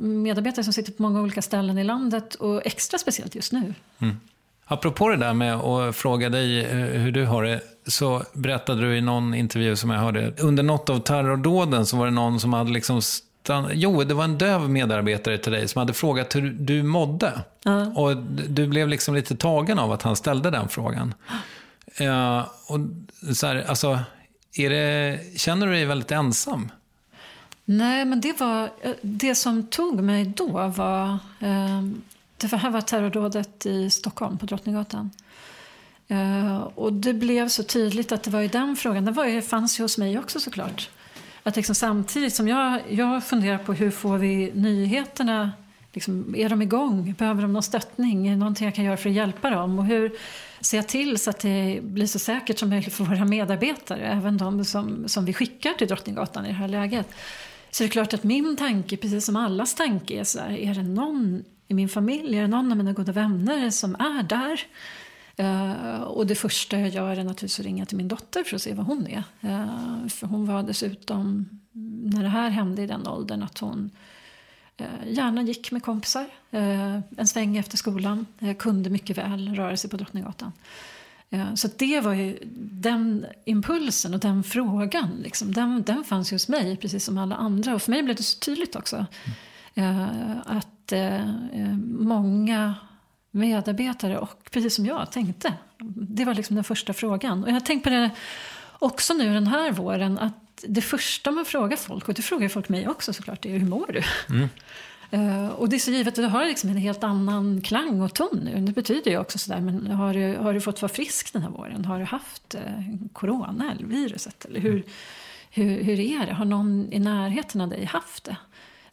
medarbetare som sitter på många olika ställen i landet och extra speciellt just nu. Mm. Apropå det där med att fråga dig eh, hur du har det, så berättade du i någon intervju som jag hörde, under något av terrordåden så var det någon som hade liksom stann... Jo, det var en döv medarbetare till dig som hade frågat hur du mådde. Uh. Och du blev liksom lite tagen av att han ställde den frågan. (gasps) Uh, och så här, alltså, det, känner du dig väldigt ensam? Nej, men det var... Det som tog mig då var... Eh, det här var terrordådet i Stockholm, på Drottninggatan. Eh, och det blev så tydligt att det var ju den frågan. Den var ju, fanns ju hos mig också såklart. Att liksom samtidigt som jag, jag funderar på hur får vi nyheterna Liksom, är de igång? Behöver de någon stöttning? Är det någonting jag kan göra för att hjälpa dem? Och hur ser jag till så att det blir så säkert som möjligt för våra medarbetare, även de som, som vi skickar till Drottninggatan i det här läget? Så det är klart att min tanke, precis som allas tanke, är så här, är det någon i min familj, är det någon av mina goda vänner som är där? Uh, och det första jag gör är naturligtvis att ringa till min dotter för att se vad hon är. Uh, för hon var dessutom, när det här hände i den åldern, att hon uh, gärna gick med kompisar en sväng efter skolan. kunde mycket väl röra sig på Drottninggatan. Så det var ju den impulsen och den frågan, liksom, den, den fanns hos mig precis som alla andra. Och för mig blev det så tydligt också mm. att många medarbetare och precis som jag tänkte. Det var liksom den första frågan. Och jag har tänkt på det också nu den här våren att det första man frågar folk, och det frågar folk mig också såklart, är hur mår du? Mm. Uh, (laughs) och det är så givet att du har liksom en helt annan klang och ton nu. Det betyder ju också sådär, men har du, har du fått vara frisk den här våren? Har du haft uh, corona eller viruset? Eller hur, hur, hur är det? Har någon i närheten av dig haft det?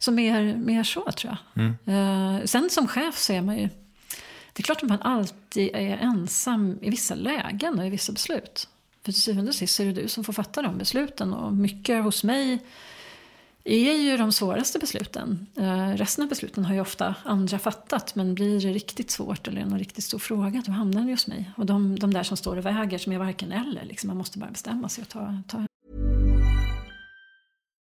Så mer, mer så tror jag. Mm. Uh, sen som chef så är man ju det är klart att man alltid är ensam i vissa lägen och i vissa beslut. För till syvende och sist är det du som får fatta de besluten. Och mycket hos mig är ju de svåraste besluten. Eh, resten av besluten har ju ofta andra fattat. Men blir det riktigt svårt eller en riktigt stor fråga, då hamnar det hos mig. Och de, de där som står och väger, som är varken eller. Liksom, man måste bara bestämma sig och ta, ta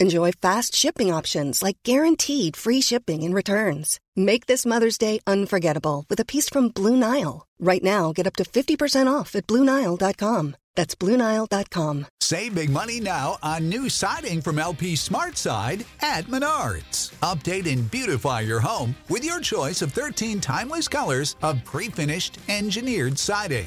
Enjoy fast shipping options like guaranteed free shipping and returns. Make this Mother's Day unforgettable with a piece from Blue Nile. Right now, get up to 50% off at BlueNile.com. That's BlueNile.com. Save big money now on new siding from LP Smart Side at Menards. Update and beautify your home with your choice of 13 timeless colors of pre finished engineered siding.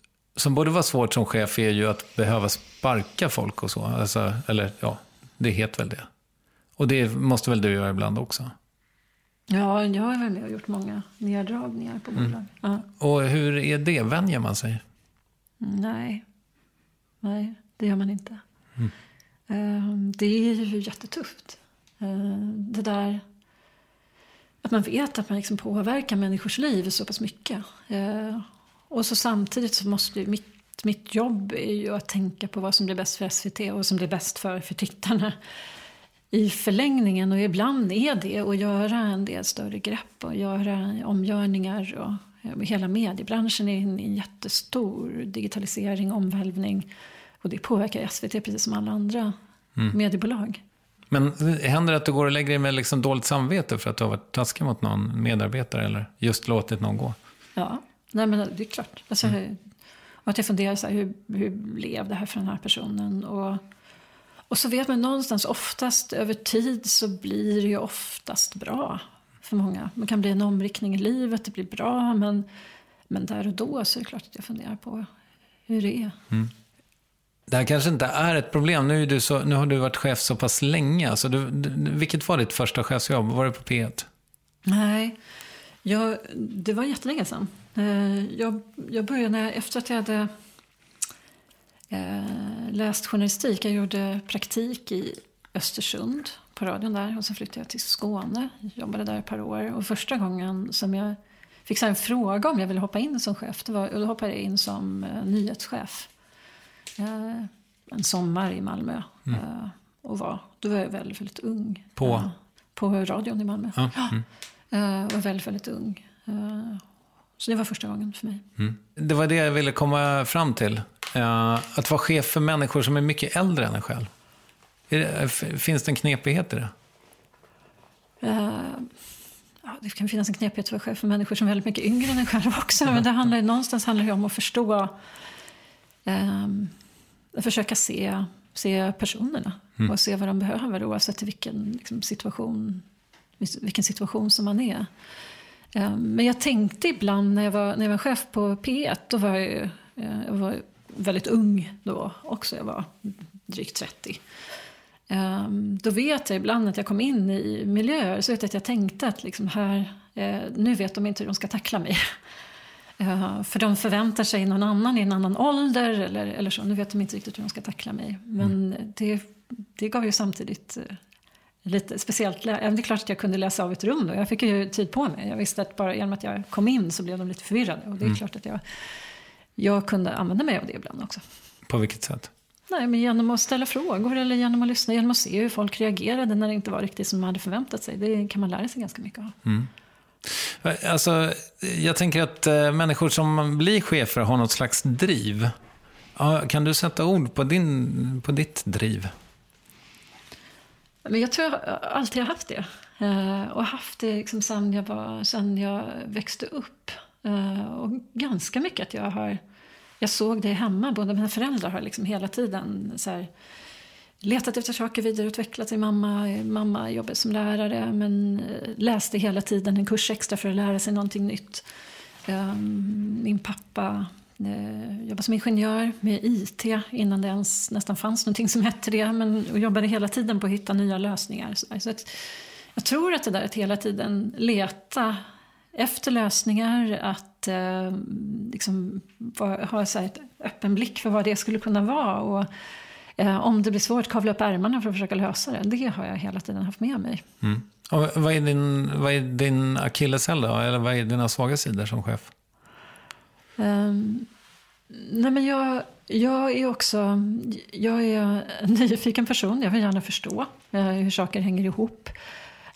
som borde vara svårt som chef är ju att behöva sparka folk och så. Alltså, eller ja, det heter väl det. Och det måste väl du göra ibland också? Ja, jag har väl gjort många neddragningar på bolag. Mm. Ja. Och hur är det? Vänjer man sig? Nej, nej, det gör man inte. Mm. Ehm, det är ju jättetufft. Ehm, det där att man vet att man liksom påverkar människors liv så pass mycket. Eh, och så samtidigt så måste ju mitt, mitt jobb är ju att tänka på vad som blir bäst för SVT och som blir bäst för, för tittarna i förlängningen. Och ibland är det att göra en del större grepp och göra omgörningar. Och, hela mediebranschen är i en jättestor digitalisering, omvälvning. Och det påverkar SVT precis som alla andra mm. mediebolag. Men händer det att du går och lägger dig med liksom dåligt samvete för att du har varit taskig mot någon medarbetare eller just låtit någon gå? Ja, nej men det är klart. Alltså, mm. Och att jag funderar så här, hur, hur blev det här för den här personen? Och, och så vet man någonstans, oftast över tid så blir det ju oftast bra för många. Det kan bli en omriktning i livet, det blir bra, men, men där och då så är det klart att jag funderar på hur det är. Mm. Det här kanske inte är ett problem. Nu, är du så, nu har du varit chef så pass länge. Alltså du, du, vilket var ditt första chefsjobb? Var det på P1? Nej, jag, det var jättelänge sedan. Eh, jag, jag började när, efter att jag hade eh, läst journalistik. Jag gjorde praktik i Östersund på radion där. Och så flyttade jag till Skåne. Jobbade där ett par år. Och första gången som jag fick en fråga om jag ville hoppa in som chef. Det var, och då hoppade jag in som uh, nyhetschef. En sommar i Malmö. Mm. Och var, då var jag väldigt, väldigt ung. På? på radion i Malmö. Ja. Mm. Uh, var väldigt, väldigt ung. så det var första gången för mig. Mm. Det var det jag ville komma fram till. att vara chef för människor som är mycket äldre än en själv. Finns det en knepighet i det? Ja, det kan finnas en knepighet att vara chef för människor som är väldigt mycket yngre än en själv också. Men det handlar, någonstans handlar det om att förstå, um, att försöka se, se personerna mm. och se vad de behöver oavsett i vilken liksom, situation, vilken situation som man är. Um, men jag tänkte ibland när jag var, när jag var chef på P1, då var jag, ju, uh, jag var väldigt ung då också. Jag var drygt 30. Um, då vet jag ibland att jag kom in i miljöer så vet jag att jag tänkte att liksom här, eh, nu vet de inte hur de ska tackla mig. (laughs) För de förväntar sig någon annan i en annan ålder eller, eller så. Nu vet de inte riktigt hur de ska tackla mig. Men mm. det, det gav ju samtidigt lite speciellt. Det är klart att jag kunde läsa av ett rum då. Jag fick ju tid på mig. Jag visste att bara genom att jag kom in så blev de lite förvirrade. Och det är mm. klart att jag, jag kunde använda mig av det ibland också. På vilket sätt? Nej, men genom att ställa frågor eller genom att lyssna, genom att se hur folk reagerade när det inte var riktigt som man hade förväntat sig. Det kan man lära sig ganska mycket av. Mm. Alltså, jag tänker att äh, människor som blir chefer har något slags driv. Kan du sätta ord på, din, på ditt driv? Men jag tror jag alltid har haft det. Eh, och haft det liksom sen, jag var, sen jag växte upp. Eh, och ganska mycket att jag har jag såg det hemma. Båda mina föräldrar har liksom hela tiden så här, letat efter saker, vidareutvecklat sig. Mamma, mamma jobbade som lärare men eh, läste hela tiden en kurs extra för att lära sig någonting nytt. Ehm, min pappa Eh, jobbade som ingenjör med IT innan det ens nästan fanns någonting som hette det. Men och jobbade hela tiden på att hitta nya lösningar. Så att, jag tror att det där att hela tiden leta efter lösningar, att eh, liksom, ha så här, ett öppen blick för vad det skulle kunna vara. Och, eh, om det blir svårt, kavla upp ärmarna för att försöka lösa det. Det har jag hela tiden haft med mig. Mm. Och vad är din, vad är din akilleshäl då? Eller vad är dina svaga sidor som chef? Um, nej men jag, jag är också jag är en (laughs) nyfiken person. Jag vill gärna förstå uh, hur saker hänger ihop.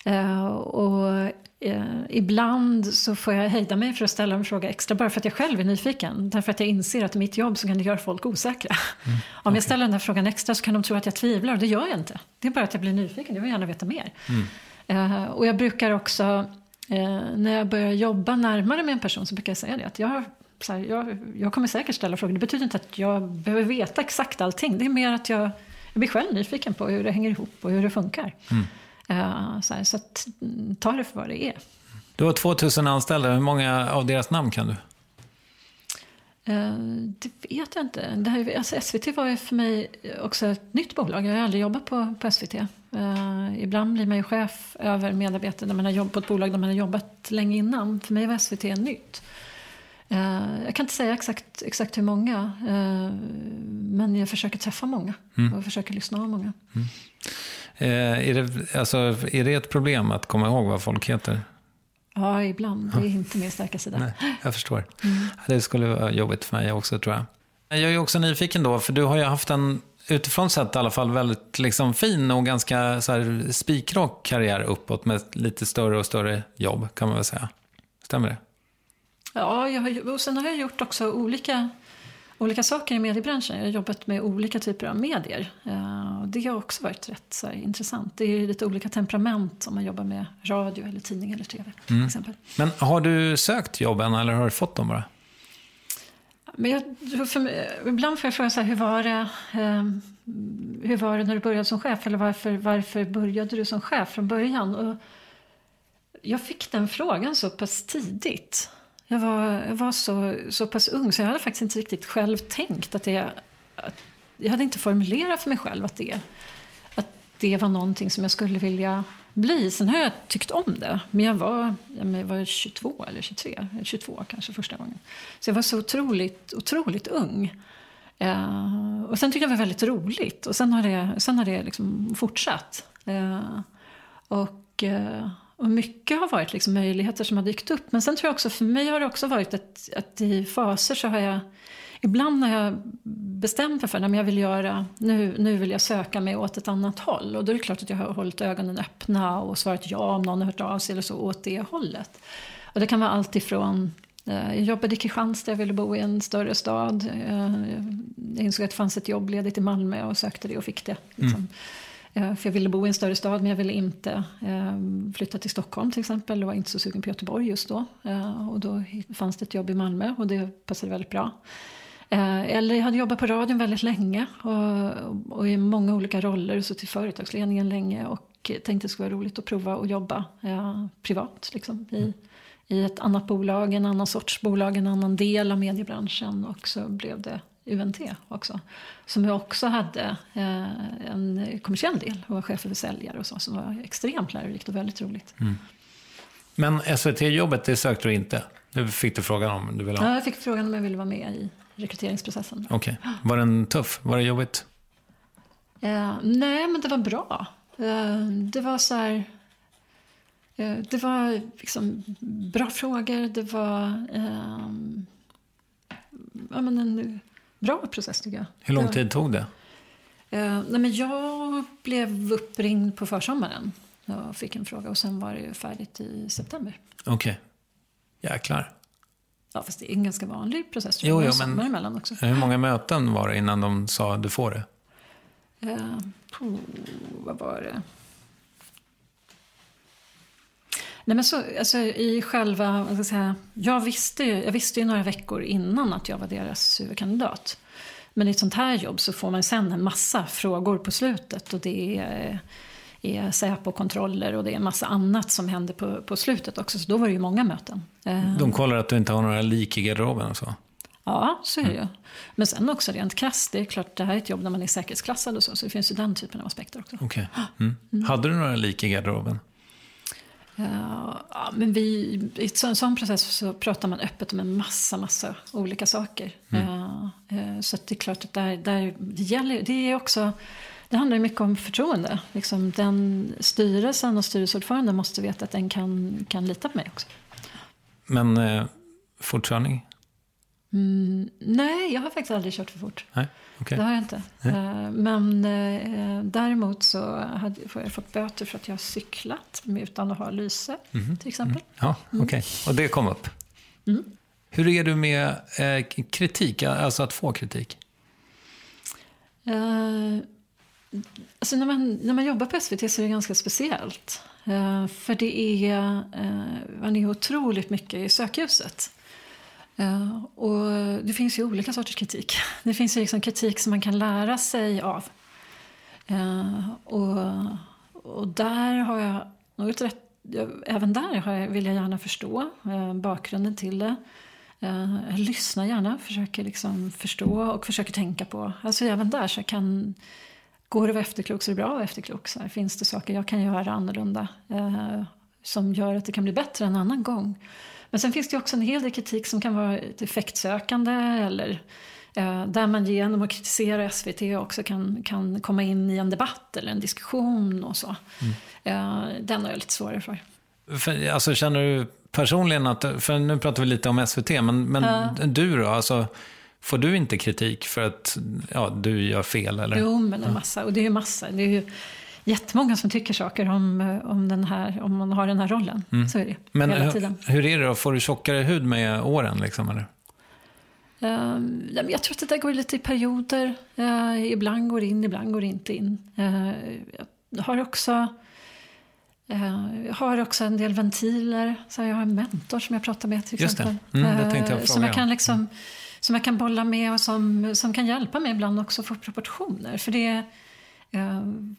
Uh, och eh, ibland så får jag hejda mig för att ställa en fråga extra bara för att jag själv är nyfiken. Därför att jag inser att i mitt jobb så kan det göra folk osäkra. (laughs) Mm, Om okay. jag ställer den här frågan extra så kan de tro att jag tvivlar och det gör jag inte. Det är bara att jag blir nyfiken, jag vill gärna veta mer. Mm. Eh, och jag brukar också, eh, när jag börjar jobba närmare med en person så brukar jag säga det. Att jag, så här, jag, jag kommer säkert ställa frågor. Det betyder inte att jag behöver veta exakt allting. Det är mer att jag, jag blir själv nyfiken på hur det hänger ihop och hur det funkar. Mm. Uh, så, här, så att, ta det för vad det är. Du har 2000 anställda. Hur många av deras namn kan du? Uh, det vet jag inte. Det här, alltså SVT var ju för mig också ett nytt bolag. Jag har aldrig jobbat på, på SVT. Uh, eh, ibland blir man ju chef över medarbetare när man har jobbat på ett bolag där man har jobbat länge innan. För mig var SVT nytt. Uh, jag kan inte säga exakt, exakt hur många. men jag försöker träffa många. Mm. Och försöker lyssna av många. Mm. Eh, är, det, alltså, är det ett problem att komma ihåg vad folk heter? Ja, ibland. Det är inte min starka sida. Nej, jag förstår. Mm. Det skulle vara jobbigt för mig också tror jag. Jag är också nyfiken då, för du har ju haft en utifrån sett i alla fall väldigt liksom, fin och ganska så här, spikrak karriär uppåt med lite större och större jobb kan man väl säga. Stämmer det? Ja, jag har, och sen har jag gjort också olika, olika saker i mediebranschen. Jag har jobbat med olika typer av medier. Uh, det har också varit rätt så här, intressant. Det är lite olika temperament om man jobbar med radio, eller tidning eller tv. Till mm. exempel. Men har du sökt jobben eller har du fått dem bara? Men jag, för, ibland får jag fråga så här, hur var det, eh, hur var det när du började som chef? Eller varför, varför började du som chef från början? Och jag fick den frågan så pass tidigt. Jag var, jag var så, så pass ung så jag hade faktiskt inte riktigt själv tänkt att det... Att, jag hade inte formulerat för mig själv att det, att det var någonting som jag skulle vilja bli. Sen har jag tyckt om det. Men jag var, jag var 22 eller 23, 22 kanske första gången. Så jag var så otroligt, otroligt ung. Uh, och sen tyckte jag det var väldigt roligt. Och sen har det, sen har det liksom fortsatt. Uh, och, uh, och mycket har varit liksom möjligheter som har dykt upp. Men sen tror jag också, för mig har det också varit att, att i faser så har jag ibland när jag bestämt mig för att jag vill göra, nu, nu vill jag söka mig åt ett annat håll. Och då är det klart att jag har hållit ögonen öppna och svarat ja om någon har hört av sig eller så åt det hållet. Och det kan vara allt ifrån eh, jag jobbade i Kristianstad, jag ville bo i en större stad. Eh, jag insåg att det fanns ett jobb ledigt i Malmö och sökte det och fick det. Liksom. Mm. För jag ville bo i en större stad men jag ville inte flytta till Stockholm till exempel. Jag var inte så sugen på Göteborg just då. Och då fanns det ett jobb i Malmö och det passade väldigt bra. Eh, eller jag hade jobbat på radion väldigt länge och, och i många olika roller. Så till företagsledningen länge och tänkte att det skulle vara roligt att prova att jobba eh, privat. Liksom, i, I ett annat bolag, en annan sorts bolag, en annan del av mediebranschen. Och så blev det UNT också. Som jag också hade eh, en kommersiell del och var chef över säljare och så. Som var extremt lärorikt och väldigt roligt. Mm. Men SVT-jobbet, det sökte du inte? Du fick du frågan om du ville ha? Ja, jag fick frågan om jag ville vara med i rekryteringsprocessen. Okej. Okay. Var den tuff? Var det jobbigt? Eh, nej, men det var bra. Eh, det var så här... Eh, det var liksom bra frågor. Det var eh, ja, men en bra process, tycker jag. Hur lång tid tog det? Eh, nej, men jag blev uppringd på försommaren. Jag fick en fråga och sen var det färdigt i september. Okej. Okay. Jäklar. Ja, fast det är en ganska vanlig process. Jo, jo, men emellan också. hur många möten var det innan de sa du får det? Oh, vad var det? Nej, men så, alltså, i själva, jag, säga, jag, visste ju, jag visste ju några veckor innan att jag var deras huvudkandidat. Men i ett sånt här jobb så får man sen en massa frågor på slutet. Och det är är Säpo-kontroller och det är en massa annat som händer på, på slutet också. Så då var det ju många möten. Eh, De kollar att du inte har några lik i garderoben och så? Ja, så är det ju. Mm. Men sen också rent krasst, det är klart det här är ett jobb där man är säkerhetsklassad och så. Så det finns ju den typen av aspekter också. Okay. Mm. Mm. Hade du några lik i garderoben? Ja, men vi, I en sån process så pratar man öppet om en massa, massa olika saker. Mm. Uh, så det är klart att där, där det gäller, det är också det handlar mycket om förtroende. Liksom den styrelsen och styrelseordföranden måste veta att den kan, kan lita på mig också. Men eh, fortkörning? Mm, nej, jag har faktiskt aldrig kört för fort. Nej, okay. Det har jag inte. Eh, men eh, däremot så hade, har jag fått böter för att jag har cyklat utan att ha lyse, mm. till exempel. Mm. Ja, Okej, okay. och det kom upp. Mm. Hur är du med eh, kritik, alltså att få kritik? Uh, Alltså när, man, när man jobbar på SVT så är det ganska speciellt. Uh, för det är, uh, man är otroligt mycket i sökljuset. Eh, och det finns ju olika sorters kritik. (laughs) Det finns ju liksom kritik som man kan lära sig av. Eh, och, och där har jag något rätt, även där vill jag gärna förstå eh, bakgrunden till det. Jag lyssnar gärna, försöker liksom förstå och försöker tänka på. Alltså även där så kan Går det att vara efterklok så är det bra att vara efterklok. Så här, finns det saker jag kan göra annorlunda eh, som gör att det kan bli bättre en annan gång? Men sen finns det också en hel del kritik som kan vara effektsökande eller eh, där man genom att kritisera SVT också kan, kan komma in i en debatt eller en diskussion och så. Mm. Eh, den har jag lite svårare för. för. Alltså känner du personligen att, för nu pratar vi lite om SVT, men, men Ja. du då? Alltså, får du inte kritik för att ja, du gör fel? Eller? Jo, men en massa. Och det är ju massa. Det är ju jättemånga som tycker saker om, eh, om, den här, om man har den här rollen. Så är det Mm. Men hela hur, tiden. hur är det då? Får du tjockare hud med åren? Liksom, eller? Ehm, jag tror att det där går lite i perioder. Eh, ibland går det in, ibland går det inte in. Eh, jag har också eh, jag har också en del ventiler. Så jag har en mentor som jag pratar med till exempel. Mm, jag Eh, som jag kan liksom som jag kan bolla med och som, som kan hjälpa mig ibland också att få proportioner. För det, eh, Ehm,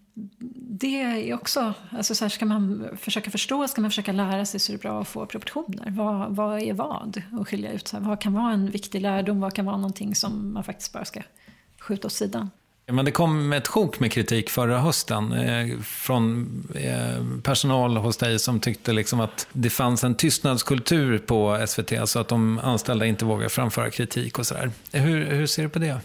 det är också, alltså så här ska man försöka förstå, ska man försöka lära sig så är det bra att få proportioner. Vad, vad är vad? Och skilja ut så här, vad kan vara en viktig lärdom, vad kan vara någonting som man faktiskt bara ska skjuta åt sidan. Men det kom ett sjok med kritik förra hösten eh, från eh, personal hos dig som tyckte liksom att det fanns en tystnadskultur på SVT, så alltså att de anställda inte vågar framföra kritik och sådär. Hur, hur ser du på det?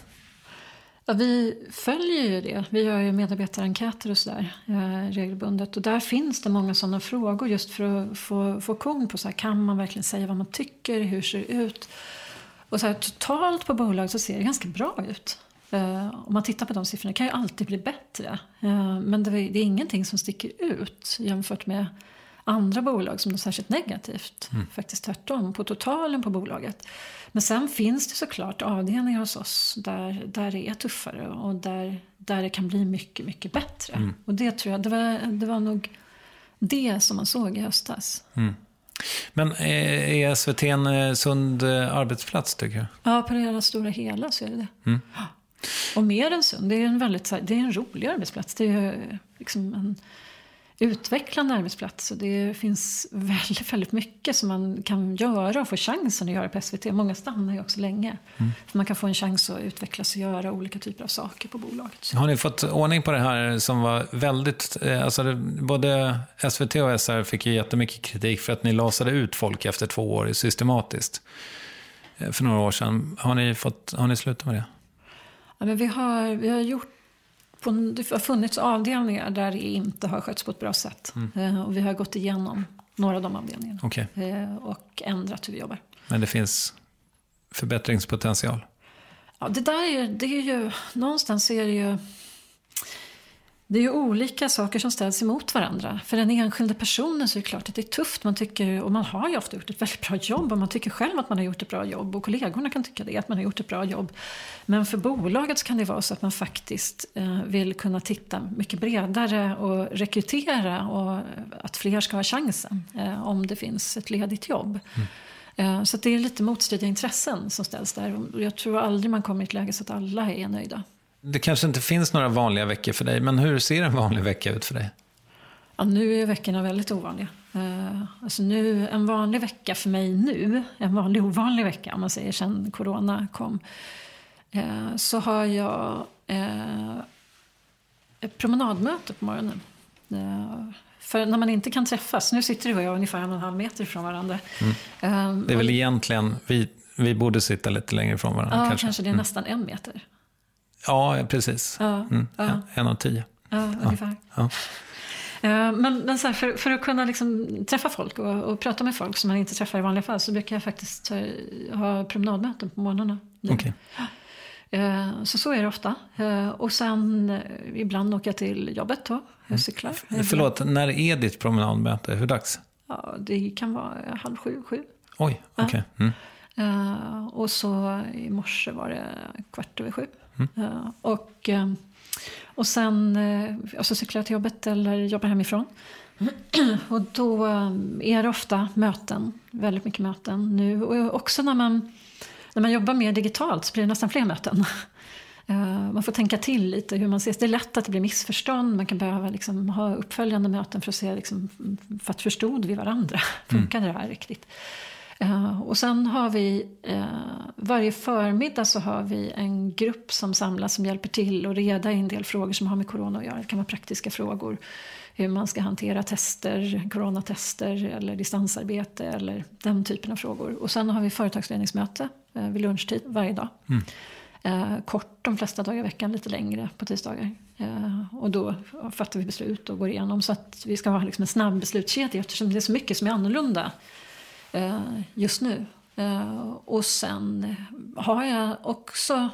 Ja, vi följer ju det. Vi gör ju medarbetarenkäter och sådär eh, regelbundet. Och där finns det många sådana frågor just för att få, få koll på så här, kan man verkligen säga vad man tycker, hur ser det ut? Och så här, totalt på bolag så ser det ganska bra ut. Eh, om man tittar på de siffrorna det kan ju alltid bli bättre. Eh, men det, är- det är ingenting som sticker ut jämfört med andra bolag som är särskilt negativt. Faktiskt tvärtom, på totalen på bolaget. Men sen finns det såklart avdelningar hos oss där, där det är tuffare och där, där det kan bli mycket, mycket bättre. Och det tror jag, det var, det var nog det som man såg i höstas. Men eh, är SVT en eh, sund eh, arbetsplats tycker du? Ja, på det hela stora hela så är det det. Ja. Och mer än sund, det är en väldigt det är en rolig arbetsplats. Det är liksom en utvecklande arbetsplats. Och det finns väldigt, väldigt mycket som man kan göra och få chansen att göra på SVT. Många stannar ju också länge. För man kan få en chans att utvecklas och göra olika typer av saker på bolaget. Har ni fått ordning på det här som var väldigt... eh, Alltså både SVT och SR fick ju jättemycket kritik för att ni lasade ut folk efter två år systematiskt. eh, För några år sedan. Har ni, fått, har ni slutat med det? Ja, men vi, har, vi har gjort på, det har funnits avdelningar där det inte har skötts på ett bra sätt. Eh, och vi har gått igenom några av de avdelningarna. Okej, Eh, och ändrat hur vi jobbar. men det finns förbättringspotential. Ja, det där är, det är ju, någonstans är det ju, det är ju olika saker som ställs emot varandra. För den enskilda personen så är det klart att det är tufft. Man tycker, och man har ju ofta gjort ett väldigt bra jobb och man tycker själv att man har gjort ett bra jobb och kollegorna kan tycka det, att man har gjort ett bra jobb. Men för bolaget så kan det vara så att man faktiskt eh, vill kunna titta mycket bredare och rekrytera och att fler ska ha chansen eh, om det finns ett ledigt jobb. Eh, Så det är lite motstridiga intressen som ställs där. Jag tror aldrig man kommer i ett läge så att alla är nöjda. Det kanske inte finns några vanliga veckor för dig, men hur ser en vanlig vecka ut för dig? Ja, nu är veckorna väldigt ovanliga. Eh, Alltså nu, en vanlig vecka för mig nu, en vanlig ovanlig vecka om man säger sen corona kom. eh, Så har jag eh, ett promenadmöte på morgonen. För när man inte kan träffas, nu sitter du och jag ungefär en och en halv meter från varandra. Eh, Det är väl egentligen, vi, vi borde sitta lite längre ifrån varandra Ja, kanske. kanske det är nästan en meter. Ja, precis. Ja, Mm, ja. en- av tio. Ja, ungefär. Ja. (laughs) Eh, Men, men så här, för, för att kunna liksom träffa folk och, och prata med folk som man inte träffar i vanliga fall så brukar jag faktiskt eh, ha promenadmöten på morgnarna. nu. Okej. Eh, Så så är det ofta. Och sen ibland åker jag till jobbet då. Jag cyklar. Mm. Förlåt, när är ditt promenadmöte? Hur dags? Ja, det kan vara halv sju, sju. Oj, okej. Mm. Eh, och så i morse var det kvart över sju. Mm. Eh, och, eh, och sen eh, alltså cyklar jag till jobbet eller jobbar hemifrån. och då är det ofta möten, väldigt mycket möten nu. Och också när man, när man jobbar mer digitalt så blir det nästan fler möten. (laughs) Man får tänka till lite hur man ses. Det är lätt att det blir missförstånd. Man kan behöva liksom ha uppföljande möten för att se, liksom, för att förstod vi varandra? Funkade det här riktigt? Eh, och sen har vi, eh, varje förmiddag så har vi en grupp som samlas som hjälper till och reda i en del frågor som har med corona att göra. Det kan vara praktiska frågor. Hur man ska hantera tester, coronatester eller distansarbete eller den typen av frågor. Och sen har vi företagsledningsmöte eh, vid lunchtid varje dag. Eh, kort de flesta dagar i veckan, lite längre på tisdagar. Eh, och då fattar vi beslut och går igenom så att vi ska ha liksom en snabb beslutskedja eftersom det är så mycket som är annorlunda Eh, just nu. Eh, och sen har jag också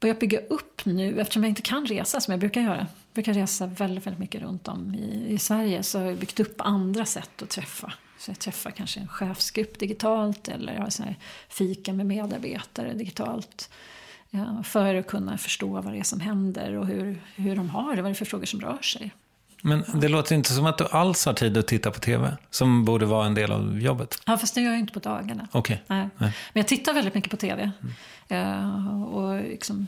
börjat bygga upp nu, eftersom jag inte kan resa som jag brukar göra. Jag brukar resa väldigt, väldigt mycket runt om i, i Sverige. Så har jag byggt upp andra sätt att träffa. Så jag träffar kanske en chefsgrupp digitalt eller jag har så här fika med medarbetare digitalt. Ja, för att kunna förstå vad det är som händer och hur, hur de har det, vad det är för frågor som rör sig. Men det låter inte som att du alls har tid att titta på tv, som borde vara en del av jobbet. Ja, fast det gör jag inte på dagarna. Okay. Nej. Nej. Men jag tittar väldigt mycket på tv. Mm. och liksom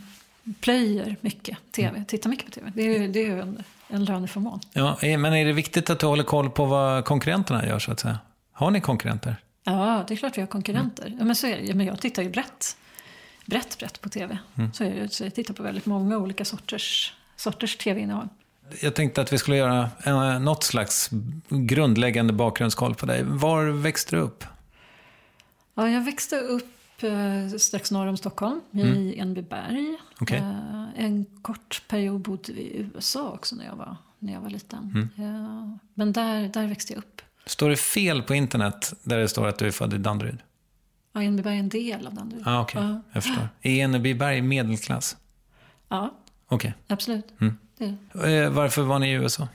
plöjer mycket tv. Mm. Tittar mycket på tv. Det är, det är en, en löneförmån. Ja, men är det viktigt att du håller koll på vad konkurrenterna gör, så att säga? Har ni konkurrenter? Ja, det är klart vi har konkurrenter. Mm. Ja, men så är det. Men jag tittar ju brett. Brett, brett på tv. Mm. Så, är det, så jag tittar på väldigt många olika sorters, sorters tv-innehåll. Jag tänkte att vi skulle göra en, något slags grundläggande bakgrundskoll på dig. Var växte du upp? Ja, jag växte upp eh, strax norr om Stockholm, mm. i Enbyberg. Okay. Eh, en kort period bodde vi i USA också när jag var, när jag var liten. Mm. Eh, men där, där växte jag upp. Står det fel på internet där det står att du är född i Danderyd? Ja, Enebyberg är en del av Danderyd. Ah, okay. Ja, jag förstår. Är Enebyberg medelklass? Ja, okay. absolut. Mm. Eh, varför var ni i USA?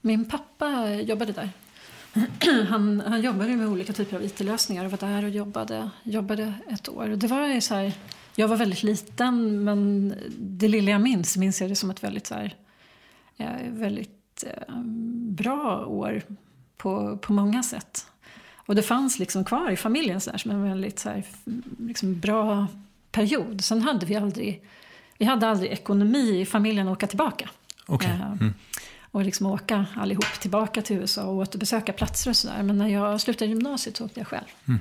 Min pappa jobbade där. (clears throat) Han, han jobbade med olika typer av IT-lösningar och var där och jobbade, jobbade ett år. Det var så här, jag var väldigt liten men det lilla jag minns minns jag det som ett väldigt, så här, eh, väldigt eh, bra år på, på många sätt. Och det fanns liksom kvar i familjen så här, som en väldigt så här, liksom bra period. Sen hade vi aldrig, vi hade aldrig ekonomi i familjen att åka tillbaka. Okay. Eh, mm. Och liksom åka allihop tillbaka till USA och återbesöka platser och sådär. Men när jag slutade gymnasiet så åkte jag själv. Mm.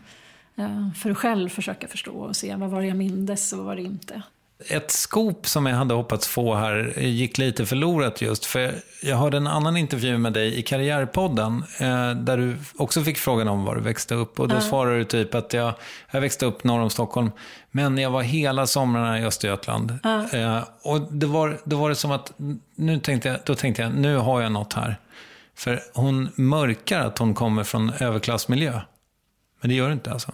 Eh, för att själv försöka förstå och se vad var det jag mindes och vad var det inte ett skop som jag hade hoppats få här gick lite förlorat just. För jag hörde en annan intervju med dig i Karriärpodden. Eh, där du också fick frågan om var du växte upp. Och då mm. svarade du typ att jag, jag växte upp norr om Stockholm. Men jag var hela somrarna i Östergötland. Mm. Och det var, då var det som att, nu tänkte jag, då tänkte jag, nu har jag något här. För hon mörkar att hon kommer från överklassmiljö. Men det gör du inte alltså?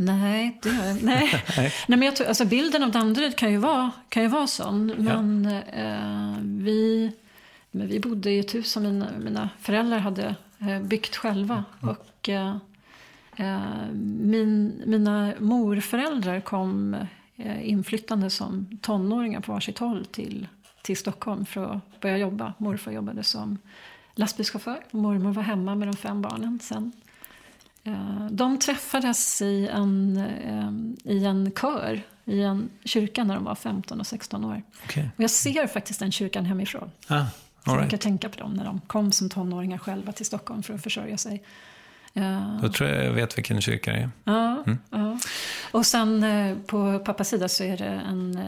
Nej, det gör jag (laughs) nej. nej. men jag tror, alltså bilden av Danderyd kan ju vara, kan ju vara sån. Men ja. eh, vi, men vi bodde i ett hus som mina, mina föräldrar hade eh, byggt själva. Mm. Och eh, eh, min, mina morföräldrar kom eh, inflyttande som tonåringar på varsitt håll till, till Stockholm för att börja jobba. Morfar jobbade som lastbilschaufför. Mormor var hemma med de fem barnen sen. Eh, de träffades i en, eh, i en kör i en kyrka när de var 15 och 16 år. Okay. Och jag ser faktiskt den kyrkan hemifrån. Ah, så jag brukar tänka på dem när de kom som tonåringar själva till Stockholm för att försörja sig. Då tror jag jag vet vilken kyrka det är. Ja, mm. ja. Och sen eh, på pappas sida så är det en,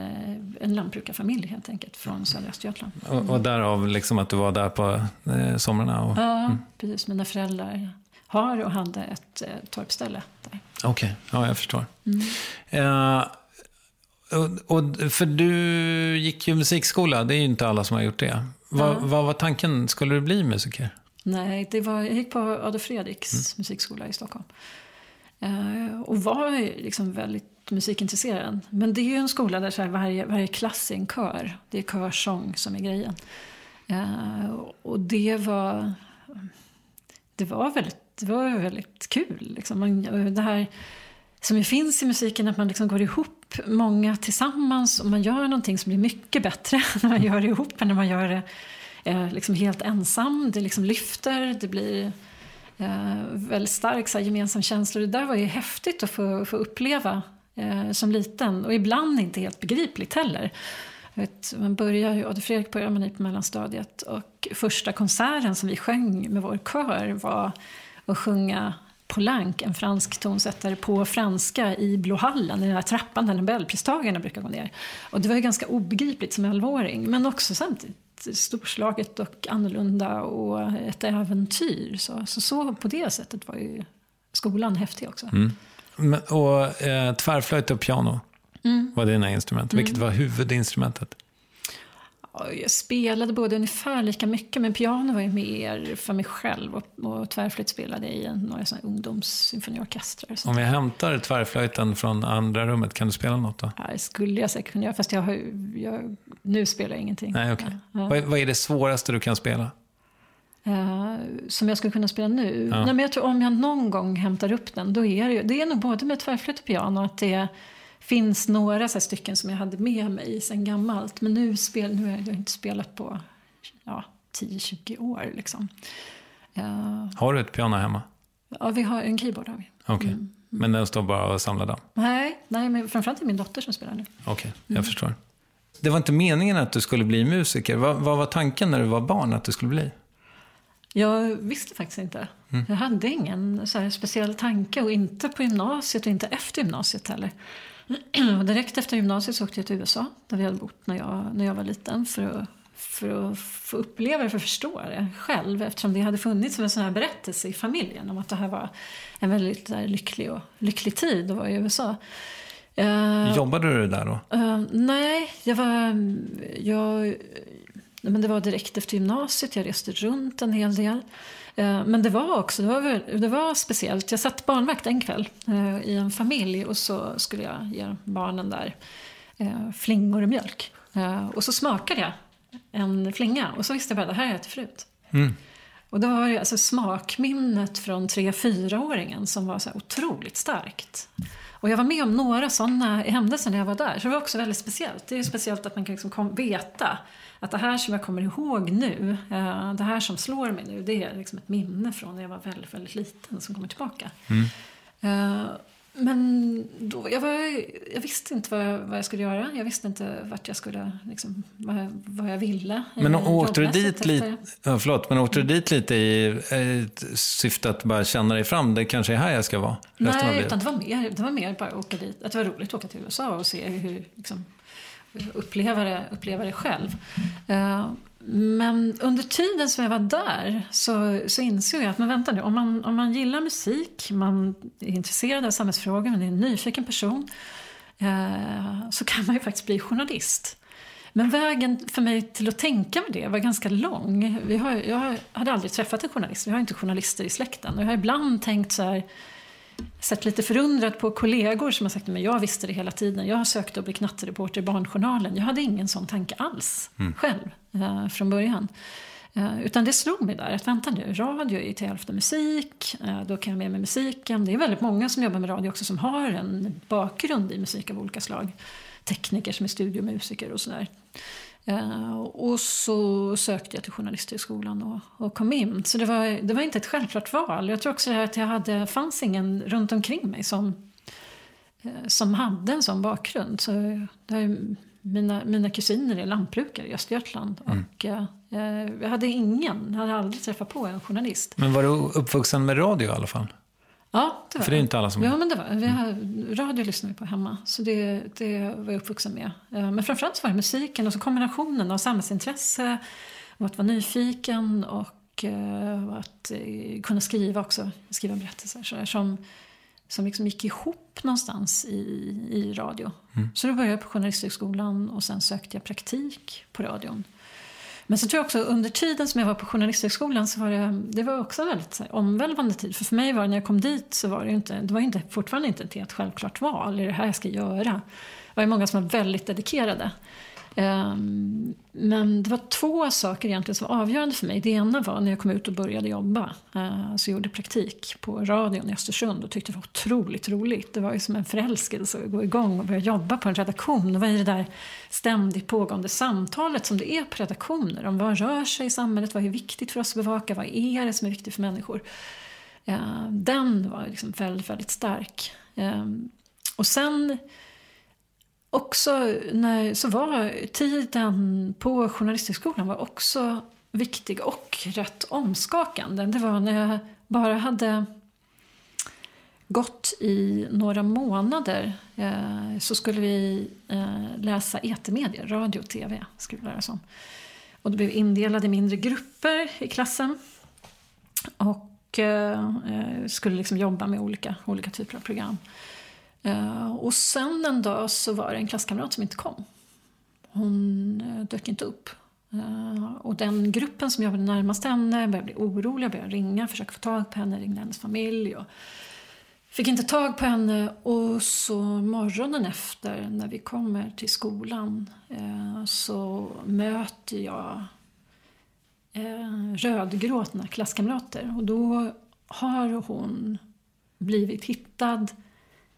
en lantbrukarfamilj helt enkelt från södra Östergötland. Mm. Och, och därav liksom att du var där på eh, somrarna? Och, ja, mm. precis. Mina föräldrar har och hade ett eh, torpställe där. Okej, okay. ja jag förstår. Mm. Uh, och, och, för du gick ju musikskola, det är ju inte alla som har gjort det. Vad, mm. vad var tanken? Skulle du bli musiker? Nej, det var, jag gick på Adolf Fredriks mm. musikskola i Stockholm. Uh, och var liksom väldigt musikintresserad. Men det är ju en skola där så varje, varje klass är en kör. Det är körsång som är grejen. Uh, och det var, det var väldigt det var väldigt kul. Liksom. Man, eh, det här som ju finns i musiken, att man liksom går ihop många tillsammans och man gör någonting som blir mycket bättre (laughs) när man gör det ihop än när man gör det eh, liksom helt ensam. Det liksom lyfter, det blir eh, väldigt stark så här, gemensam känsla. Det där var ju häftigt att få, få uppleva eh, som liten och ibland inte helt begripligt heller. Vet, man börjar ju, Adolf Fredrik började man i på mellanstadiet och första konserten som vi sjöng med vår kör var och sjunga Poulenc, en fransk tonsättare, på franska i Blåhallen, i den här trappan där Nobelpristagarna brukar gå ner. Och det var ju ganska obegripligt som 11-åring, men också samtidigt storslaget och annorlunda och ett äventyr. Så, så, så på det sättet var ju skolan häftig också. Mm. Och eh, tvärflöjt och piano mm. var dina instrument. Vilket mm. var huvudinstrumentet? Jag spelade både ungefär lika mycket, men piano var ju mer för mig själv. Och, och tvärflöjt spelade jag i några ungdomssymfoniorkestrar. Om vi hämtar tvärflöjten från andra rummet, kan du spela något då? Ja, det skulle jag säkert kunna göra, fast jag har, jag, nu spelar jag ingenting. Nej, okay. Ja. Vad, vad är det svåraste du kan spela? Uh, som jag skulle kunna spela nu? Ja. Nej, men jag tror om jag någon gång hämtar upp den, då är det ju, det är nog både med tvärflöjt och piano, att det finns några så stycken som jag hade med mig sen gammalt. Men nu, spel, nu har jag inte spelat på ja, 10-20 år. Liksom. Uh, har du ett piano hemma? Ja, vi har en keyboard. Har vi. Okay. Mm. Men den står bara och samlar damm? Nej, nej men framförallt är det min dotter som spelar nu. Okej, okay, jag mm. förstår. Det var inte meningen att du skulle bli musiker. Vad, vad, var tanken när du var barn att du skulle bli? Jag visste faktiskt inte. Mm. Jag hade ingen så speciell tanke och inte på gymnasiet och inte efter gymnasiet heller. (clears throat) Direkt efter gymnasiet så åkte jag till USA, där vi hade bott när jag, när jag var liten, för att, för att få uppleva det, för att förstå det själv. Eftersom det hade funnits som en sån här berättelse i familjen om att det här var en väldigt där, lycklig, och, lycklig tid att vara i USA. Uh, Jobbade du där då? Uh, nej, jag var... Jag, men det var direkt efter gymnasiet. Jag reste runt en hel del. Eh, men det var också det var, det var speciellt. Jag satt barnvakt en kväll eh, i en familj och så skulle jag ge barnen där eh, flingor och mjölk. Och så smakade jag en flinga och så visste jag bara det här har jag ätit förut. Mm. Och då var det alltså smakminnet från 3-4-åringen som var så otroligt starkt. Och jag var med om några sådana händelser när jag var där. Så det var också väldigt speciellt. Det är speciellt att man kan liksom veta att det här som jag kommer ihåg nu, eh, det här som slår mig nu, det är liksom ett minne från när jag var väldigt, väldigt liten som kommer tillbaka. Mm. Eh, men då, jag, var, jag visste inte vad jag, vad jag, skulle göra. Jag visste inte vart jag skulle, liksom, vad, jag, vad jag ville. Men åkte du dit lite, ja, förlåt, men åkte du dit lite i syfte att bara känna dig fram? Det kanske är här jag ska vara? Nej, utan det var, mer, det var mer bara att åka dit. Att det var roligt att åka till USA och se hur, liksom, uppleva det, uppleva det själv. Eh, men under tiden som jag var där så, så insåg jag att men vänta nu, om man, om man gillar musik, man är intresserad av samhällsfrågor, man är en nyfiken person, eh, så kan man ju faktiskt bli journalist. Men vägen för mig till att tänka med det var ganska lång. Vi har, jag hade aldrig träffat en journalist, vi har inte journalister i släkten. Och jag har ibland tänkt så här, sett lite förundrat på kollegor som har sagt att jag visste det hela tiden. Jag har sökt att bli knattereporter i Barnjournalen. Jag hade ingen sån tanke alls mm. själv eh, från början. Eh, utan det slog mig där att vänta nu, radio är ju till hälften musik, eh, då kan jag med mig musiken. Det är väldigt många som jobbar med radio också som har en bakgrund i musik av olika slag. Tekniker som är studiomusiker och sådär. Uh, och så sökte jag till Journalisthögskolan och, och kom in. Så det var, det var inte ett självklart val. Jag tror också att jag hade, fanns ingen runt omkring mig som, uh, som hade en sån bakgrund. Så där, mina, mina kusiner är lantbrukare i Östergötland. Mm. Och, uh, jag hade ingen, hade aldrig träffat på en journalist. Men var du uppvuxen med radio i alla fall? Ja, det var För det är inte alla som... Ja, men det var vi har, Radio lyssnar vi på hemma, så det, det var jag uppvuxen med. Eh, men framförallt så var det musiken och så kombinationen av samhällsintresse och att vara nyfiken och uh, att uh, kunna skriva också, skriva berättelser så där, som, som liksom gick ihop någonstans i, i radio. Mm. Så då började jag på Journalisthögskolan och sen sökte jag praktik på radion. Men så tror jag också under tiden som jag var på Journalisthögskolan så var det, det var också en väldigt här, omvälvande tid. För för mig var det, när jag kom dit så var det inte, det var inte, fortfarande inte ett helt självklart val. Är det här jag ska göra? Det var ju många som var väldigt dedikerade. Ehm, men det var två saker egentligen som var avgörande för mig. Det ena var när jag kom ut och började jobba. Eh, så jag gjorde praktik på radion i Östersund och tyckte det var otroligt roligt. Det var ju som en förälskelse att gå igång och börja jobba på en redaktion. Det var ju det där ständigt pågående samtalet som det är på redaktioner. Om vad rör sig i samhället, vad är viktigt för oss att bevaka, vad är det som är viktigt för människor. Eh, den var liksom väldigt, väldigt stark. Ehm, och sen också när, så var tiden på Journalisthögskolan var också viktig och rätt omskakande. Det var när jag bara hade gått i några månader eh, så skulle vi eh, läsa etermedier, radio och tv. Skulle vi lära oss om. Och det blev indelade i mindre grupper i klassen. Och eh, eh skulle liksom jobba med olika, olika typer av program. Eh, och sen en dag så var det en klasskamrat som inte kom. Hon eh, dök inte upp. Eh, och den gruppen som jobbade närmast henne började bli orolig, började ringa, försöka få tag på henne, ringde hennes familj. Och fick inte tag på henne och så morgonen efter när vi kommer till skolan så möter jag rödgråtna klasskamrater. Och då har hon blivit hittad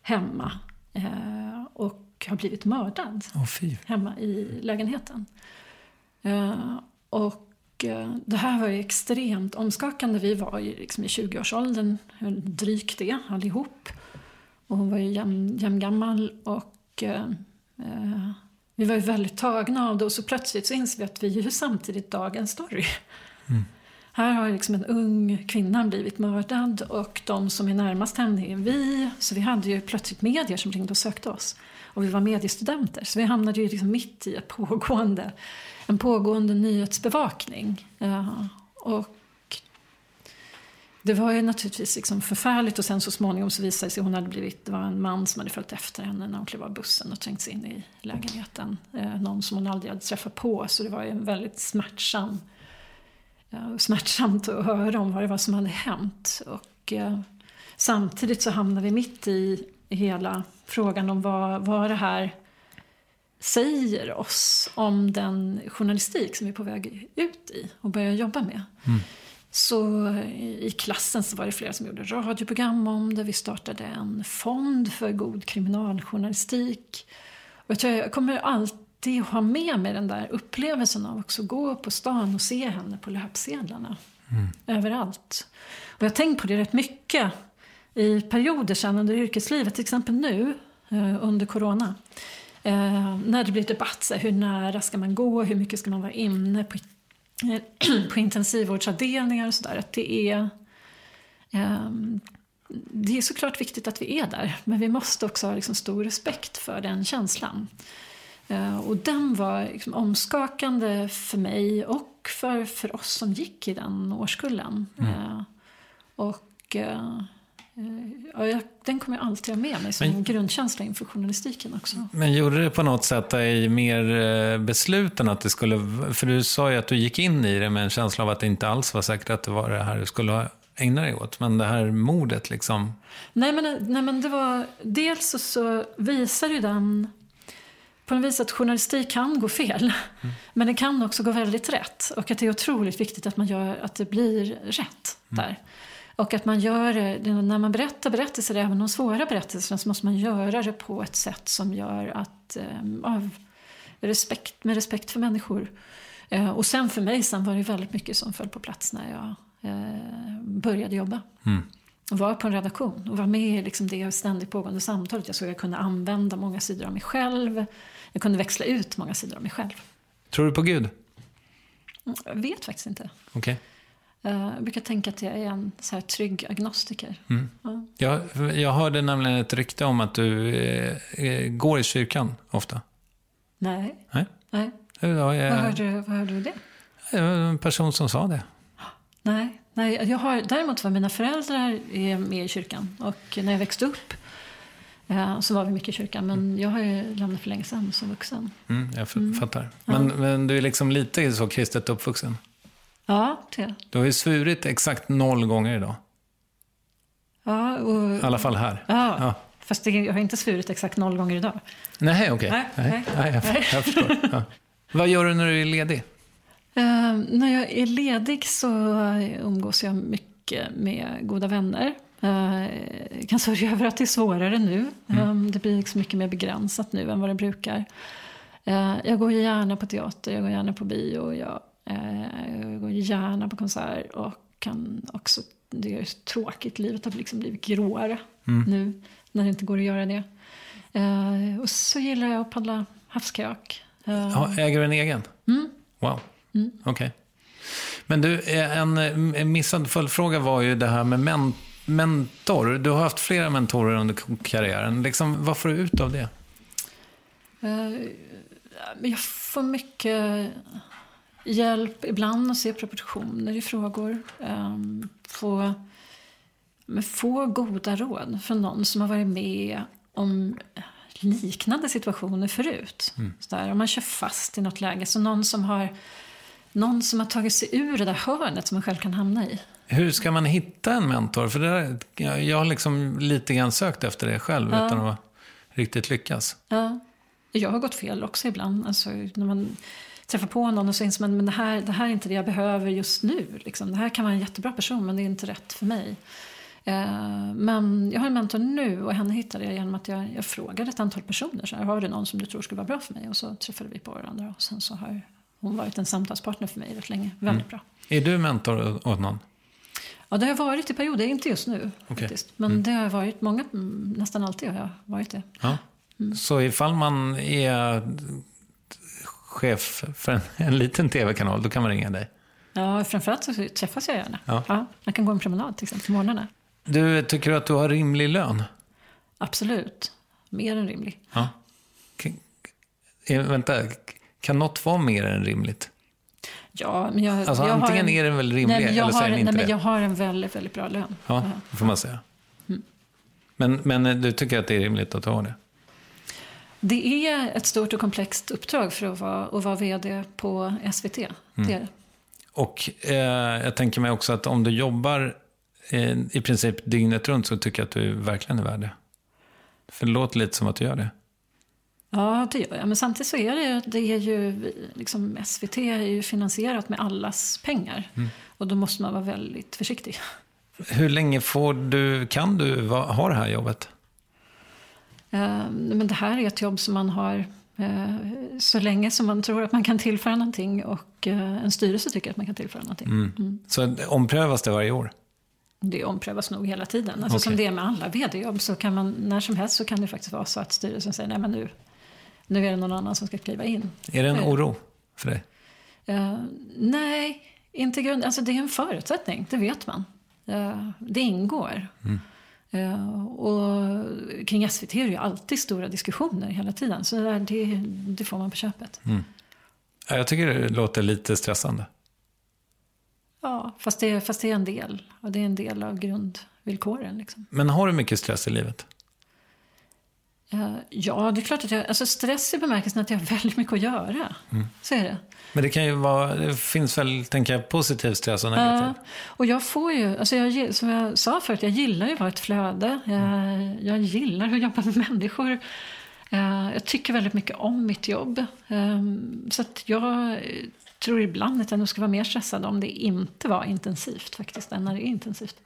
hemma eh, och har blivit mördad oh, hemma i lägenheten. Eh, och eh, det här var extremt omskakande. Vi var ju liksom i 20-årsåldern, drygt det allihop. Och hon var ju jäm, jämngammal och eh, eh, vi var ju väldigt tagna av det och så plötsligt så inser vi att vi är ju samtidigt dagens story. Mm. Här har liksom en ung kvinna blivit mördad och de som är närmast henne är vi. Så vi hade ju plötsligt medier som ringde och sökte oss. Och vi var mediestudenter, så vi hamnade ju liksom mitt i ett pågående, en pågående nyhetsbevakning. Ja, och det var ju naturligtvis liksom förfärligt och sen så småningom så visade det sig att hon hade blivit, det var en man som hade följt efter henne när hon klev av bussen och trängt sig in i lägenheten. Eh, någon som hon aldrig hade träffat på så det var ju en väldigt smärtsam, eh, smärtsamt att höra om vad det var som hade hänt. Och eh, samtidigt så hamnade vi mitt i hela frågan om vad, vad det här säger oss om den journalistik som vi är på väg ut i och börjar jobba med. Mm. Så i klassen så var det flera som gjorde radioprogram om det. Vi startade en fond för god kriminaljournalistik. Och jag, jag kommer alltid ha med mig den där upplevelsen av också gå på stan och se henne på löpsedlarna. Mm. Överallt. Och jag har tänkt på det rätt mycket i perioder sen under yrkeslivet, till exempel nu eh, under corona. Eh, när det blir debatt, så hur nära ska man gå, hur mycket ska man vara inne på, eh, (clears throat) på intensivvårdsavdelningar och sådär. Att det är, ehm, det är såklart viktigt att vi är där, men vi måste också ha liksom stor respekt för den känslan. Och den var liksom omskakande för mig och för, för oss som gick i den årskullen. Mm. Och Ja, jag, den kommer jag alltid ha med mig som men, en grundkänsla inför journalistiken också. Men gjorde det på något sätt dig mer eh, besluten att det skulle... För du sa ju att du gick in i det med en känsla av att det inte alls var säkert att det var det här du skulle ägna dig åt. Men det här mordet liksom... Nej men, nej, men det var... Dels så, så visar ju den på något vis att journalistik kan gå fel. Mm. Men det kan också gå väldigt rätt. Och att det är otroligt viktigt att man gör att det blir rätt mm. där. Och att man gör det, när man berättar berättelser, även de svåra berättelserna, så måste man göra det på ett sätt som gör att, eh, av respekt, med respekt för människor. Eh, och sen för mig sen var det väldigt mycket som föll på plats när jag eh, började jobba. Mm. Och var på en redaktion och var med i liksom det ständigt pågående samtalet. Jag såg att jag kunde använda många sidor av mig själv. Jag kunde växla ut många sidor av mig själv. Tror du på Gud? Jag vet faktiskt inte. Okay. Eh, jag brukar tänka att jag är en så här trygg agnostiker. Mm. Ja. Jag, jag hörde nämligen ett rykte om att du eh, eh går i kyrkan ofta. Nej. Nej? Nej. Ja, jag, vad, hörde, vad hörde du det? En person som sa det. (gasps) Nej, nej jag har, däremot var mina föräldrar med i kyrkan. Och när jag växte upp eh, så var vi mycket i kyrkan. Men mm. jag har ju lämnat för länge sedan som vuxen. Mm, jag mm. fattar. Men, ja. men du är liksom lite så kristet uppvuxen? Ja, det. Du har ju svurit exakt noll gånger idag. Ja, och... I alla fall här. Ja, ja. fast jag har inte svurit exakt noll gånger idag. Nej, okej. Okay. Nej, nej. nej jag, jag, förstår. (laughs) Ja. Vad gör du när du är ledig? Uh, när jag är ledig så umgås jag mycket med goda vänner. Jag kan sörja över att det är svårare nu. Mm. Um, det blir liksom mycket mer begränsat nu än vad det brukar. Uh, jag går gärna på teater, jag går gärna på bio. Jag Eh, jag går gärna på konsert och kan också, det är tråkigt, livet har liksom blivit gråare mm. nu när det inte går att göra det. Eh, och så gillar jag att paddla havskajak. Eh, ja, äger du en egen? Mm. Wow, mm. okej. Okay. Men du, en missad följdfråga var ju det här med men mentor. Du har haft flera mentorer under karriären. Liksom, vad får du ut av det? Jag får mycket hjälp ibland att se proportioner i frågor. Um, få, få goda råd från någon som har varit med om liknande situationer förut. Mm. Så där, om man kör fast i något läge. Så någon som har någon som har tagit sig ur det där hörnet som man själv kan hamna i. Hur ska man hitta en mentor? För det där, jag har liksom lite grann sökt efter det själv Ja. utan att riktigt lyckas. Ja. Jag har gått fel också ibland. Alltså, när man träffar på någon och så inser man men det här, det här är inte det jag behöver just nu. Liksom. Det här kan vara en jättebra person men det är inte rätt för mig. Eh, men jag har en mentor nu och henne hittade jag genom att jag, jag frågade ett antal personer. Så här, har du någon som du tror skulle vara bra för mig? Och så träffade vi på varandra och sen så har hon varit en samtalspartner för mig rätt länge. Väldigt bra. Är du mentor åt någon? Ja, det har varit i perioder, inte just nu Okej. faktiskt. Men det har varit många, mm, nästan alltid har jag varit det. Ja. Mm. Så ifall man är chef för en, (laughs) en liten tv-kanal, då kan man ringa dig. Ja, framförallt så träffas jag gärna. Ja. man kan gå en promenad till exempel på morgnarna. Du, tycker du att du har rimlig lön? Absolut. Mer än rimlig. Ja. K- eh, vänta, kan något vara mer än rimligt? Ja, men jag, Alltså, jag har antingen en, är den väl rimlig, nej, men eller så har, är den nej, inte men det. Jag har en väldigt, väldigt bra lön. Ja, det får man säga. Men, men du tycker att det är rimligt att ha det? Det är ett stort och komplext uppdrag för att vara, att vara vd på SVT. Mm. Det är det. Och eh, jag tänker mig också att om du jobbar eh, i princip dygnet runt så tycker jag att du verkligen är värd det. För det låter lite som att du gör det. Ja, det gör jag. Men samtidigt så är det, det är ju, liksom, SVT är ju finansierat med allas pengar. Mm. Och då måste man vara väldigt försiktig. Hur länge får du, kan du ha det här jobbet? Eh, Men det här är ett jobb som man har eh, så länge som man tror att man kan tillföra någonting och eh, en styrelse tycker att man kan tillföra någonting. Mm. Så omprövas det varje år? Det omprövas nog hela tiden. Alltså Som Okej. det är med alla vd-jobb så kan man när som helst så kan det faktiskt vara så att styrelsen säger nej men nu, nu är det någon annan som ska kliva in. Är det en Eh, oro för dig? Eh, nej, inte grund. Alltså det är en förutsättning, det vet man. Eh, det ingår. Eh, och kring SVT är det ju alltid stora diskussioner hela tiden. Så det, det, får man på köpet. Ja, Jag tycker det låter lite stressande. Ja, fast det, fast det är en del. Och det är en del av grundvillkoren. Liksom. Men har du mycket stress i livet? Eh, ja, det är klart att jag... Alltså stress i bemärkelsen att jag har väldigt mycket att göra. Så är det. Men det kan ju vara, det finns väl, tänker jag, positiv stress och negativ? Ja, och jag får ju, alltså jag, som jag sa förut, jag gillar ju att vara ett flöde. Jag, jag gillar att jobba med människor. Eh, Jag tycker väldigt mycket om mitt jobb. Eh, Så att jag tror ibland att jag nog ska vara mer stressad om det inte var intensivt faktiskt, än när det är intensivt.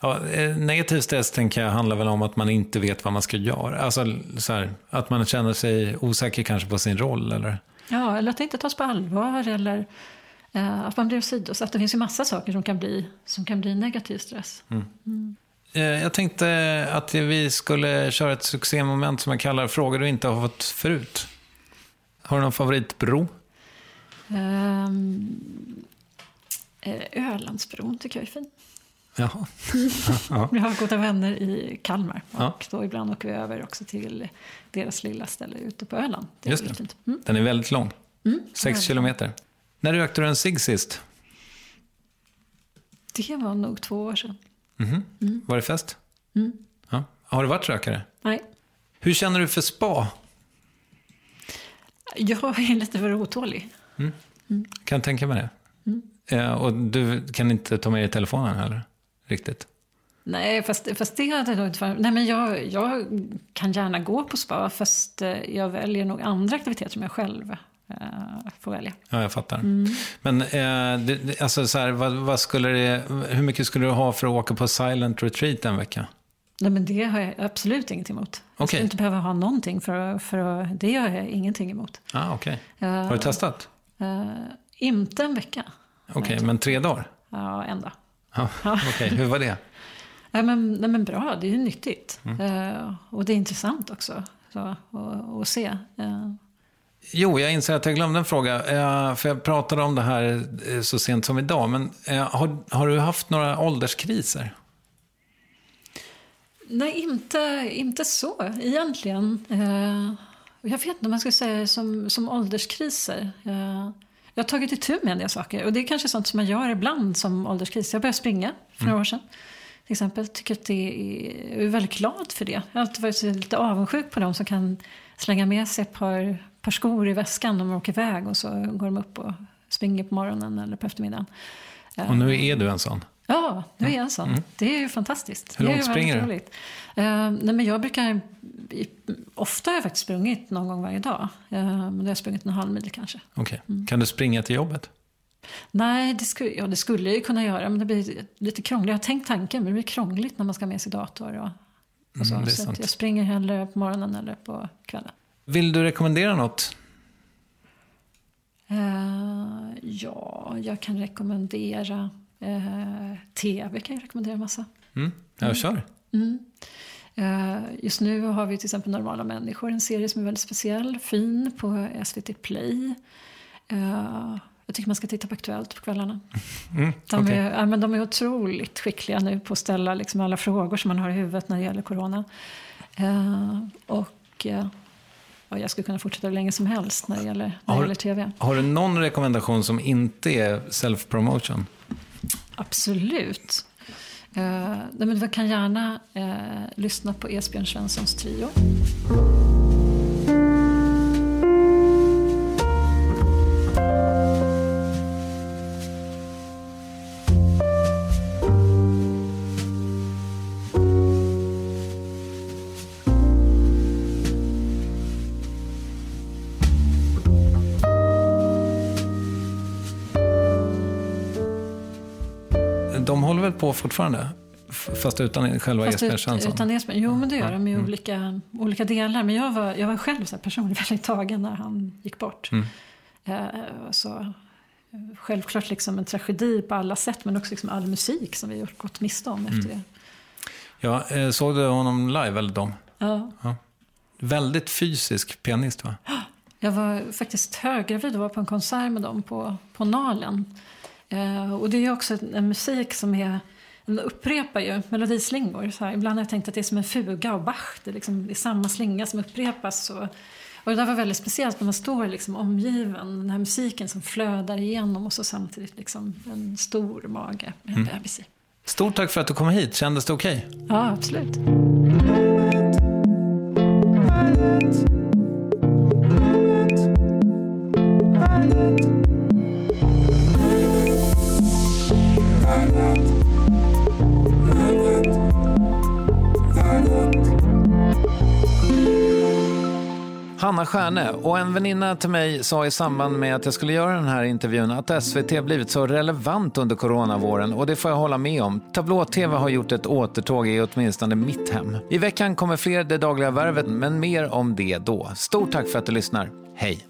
Ja, eh, negativ stress tänker jag handlar väl om att man inte vet vad man ska göra. Alltså så här, att man känner sig osäker kanske på sin roll eller? Ja, eller att det inte tas på allvar eller eh, att man blir åsidosatt. Det finns ju massa saker som kan bli, som kan bli negativ stress. Eh, Jag tänkte att vi skulle köra ett succémoment som jag kallar frågor du inte har fått förut. Har du någon favoritbro? Eh, Ölandsbron tycker jag är fin. Jaha. (laughs) Vi har goda vänner i Kalmar. Och Ja. då ibland åker vi över också till deras lilla ställe ute på Öland. Det Just det. Mm. Den är väldigt lång. Sex väldigt kilometer. När rökte du en cigg sist? Det var nog två år sedan. Var det fest? Mm. Ja. Har du varit rökare? Nej, Hur känner du för spa? jag är lite för otålig. Kan jag tänka mig det. Mm. Eh, och du kan inte ta med dig telefonen heller? Riktigt? Nej, fast, fast det hade nog inte varit... Nej, men jag, jag kan gärna gå på spa, fast eh, jag väljer nog andra aktiviteter som jag själv eh, får välja. Ja, jag fattar. Mm. Men eh, det, alltså så här, vad, vad skulle det, hur mycket skulle du ha för att åka på silent retreat en vecka? Nej, men det har jag absolut inget emot. Jag Okej. skulle inte behöva ha någonting för, för Det gör jag ingenting emot. Ah, Okej. Eh, Har du testat? eh, inte en vecka. Okej, men tre dagar? Ja, en dag. Ja, Okej, hur var det? Nej men, nej men bra, det är ju nyttigt. Mm. Eh, och det är intressant också så, att- se. Eh, Jo, jag inser att jag glömde en fråga. Eh, för jag pratade om det här så sent som idag. Men har, har du haft några ålderskriser? nej, inte, inte så egentligen. Jag vet inte om man ska säga som, som ålderskriser. Eh, jag har tagit itu med en del saker. Och det är kanske sånt som man gör ibland som ålderskris. Jag började springa för några år sedan. Till exempel. Tycker att det är, jag är väldigt glad för det. Jag har alltid varit lite avundsjuk på dem som kan slänga med sig ett par, par skor i väskan när man åker iväg och så går de upp och springer på morgonen eller på eftermiddagen. Och nu är du en sån? Ja, nu är jag en sån. Mm. Det är ju fantastiskt. Hur långt springer du? Uh, nej, men jag brukar, ofta har jag faktiskt sprungit någon gång varje dag. Uh, men då har jag sprungit en halv mil kanske. Okay. Mm. Kan du springa till jobbet? Nej, det skulle, ja, det skulle jag ju kunna göra, men det blir lite krångligt. Jag har tänkt tanken, men det blir krångligt när man ska ha med sig dator. Och, och så. Mm, så jag springer hellre på morgonen eller på kvällen. Vill du rekommendera något? Uh, ja, jag kan rekommendera uh, tv. kan jag rekommendera massa. Mm, jag kör. Mm. Uh, just nu har vi till exempel Normala människor, en serie som är väldigt speciell, fin på SVT Play. Uh, jag tycker man ska titta på Aktuellt på kvällarna. (laughs) Mm, de, okay. är, ja, men de är otroligt skickliga nu på att ställa liksom alla frågor som man har i huvudet när det gäller corona. Uh, och uh, ja, jag skulle kunna fortsätta hur länge som helst när det gäller, när har, gäller tv. Har du någon rekommendation som inte är self-promotion? Absolut. Eh, men du kan gärna eh, lyssna på Esbjörn Svenssons trio. På fortfarande? Fast utan själva Esbjörn Svensson? Utan Esbjörn, jo men det gör de i mm. olika, olika delar. Men jag var, jag var själv så personligen (laughs) väldigt tagen när han gick bort. Mm. Eh, så, självklart liksom en tragedi på alla sätt men också liksom all musik som vi har gått miste om efter mm. det. Ja, eh, såg du honom live eller dem? Ja. ja. Väldigt fysisk pianist va? (gasps) Jag var faktiskt höggravid och var på en konsert med dem på, på Nalen. Eh, och det är också en musik som är den upprepar ju melodislingor. Så här. Ibland har jag tänkt att det är som en fuga av Bach. Det är, liksom, det är samma slinga som upprepas. Och, och det där var väldigt speciellt när man står liksom omgiven. Den här musiken som flödar igenom och så samtidigt liksom en stor mage med en mm. bebis i. Stort tack för att du kom hit. Kändes det okej? Okay? Ja, absolut. Hanna Stjärne och en väninna till mig sa i samband med att jag skulle göra den här intervjun att SVT blivit så relevant under coronavåren och det får jag hålla med om. Tablå-TV har gjort ett återtåg i åtminstone mitt hem. I veckan kommer fler Det dagliga värvet men mer om det då. Stort tack för att du lyssnar. Hej!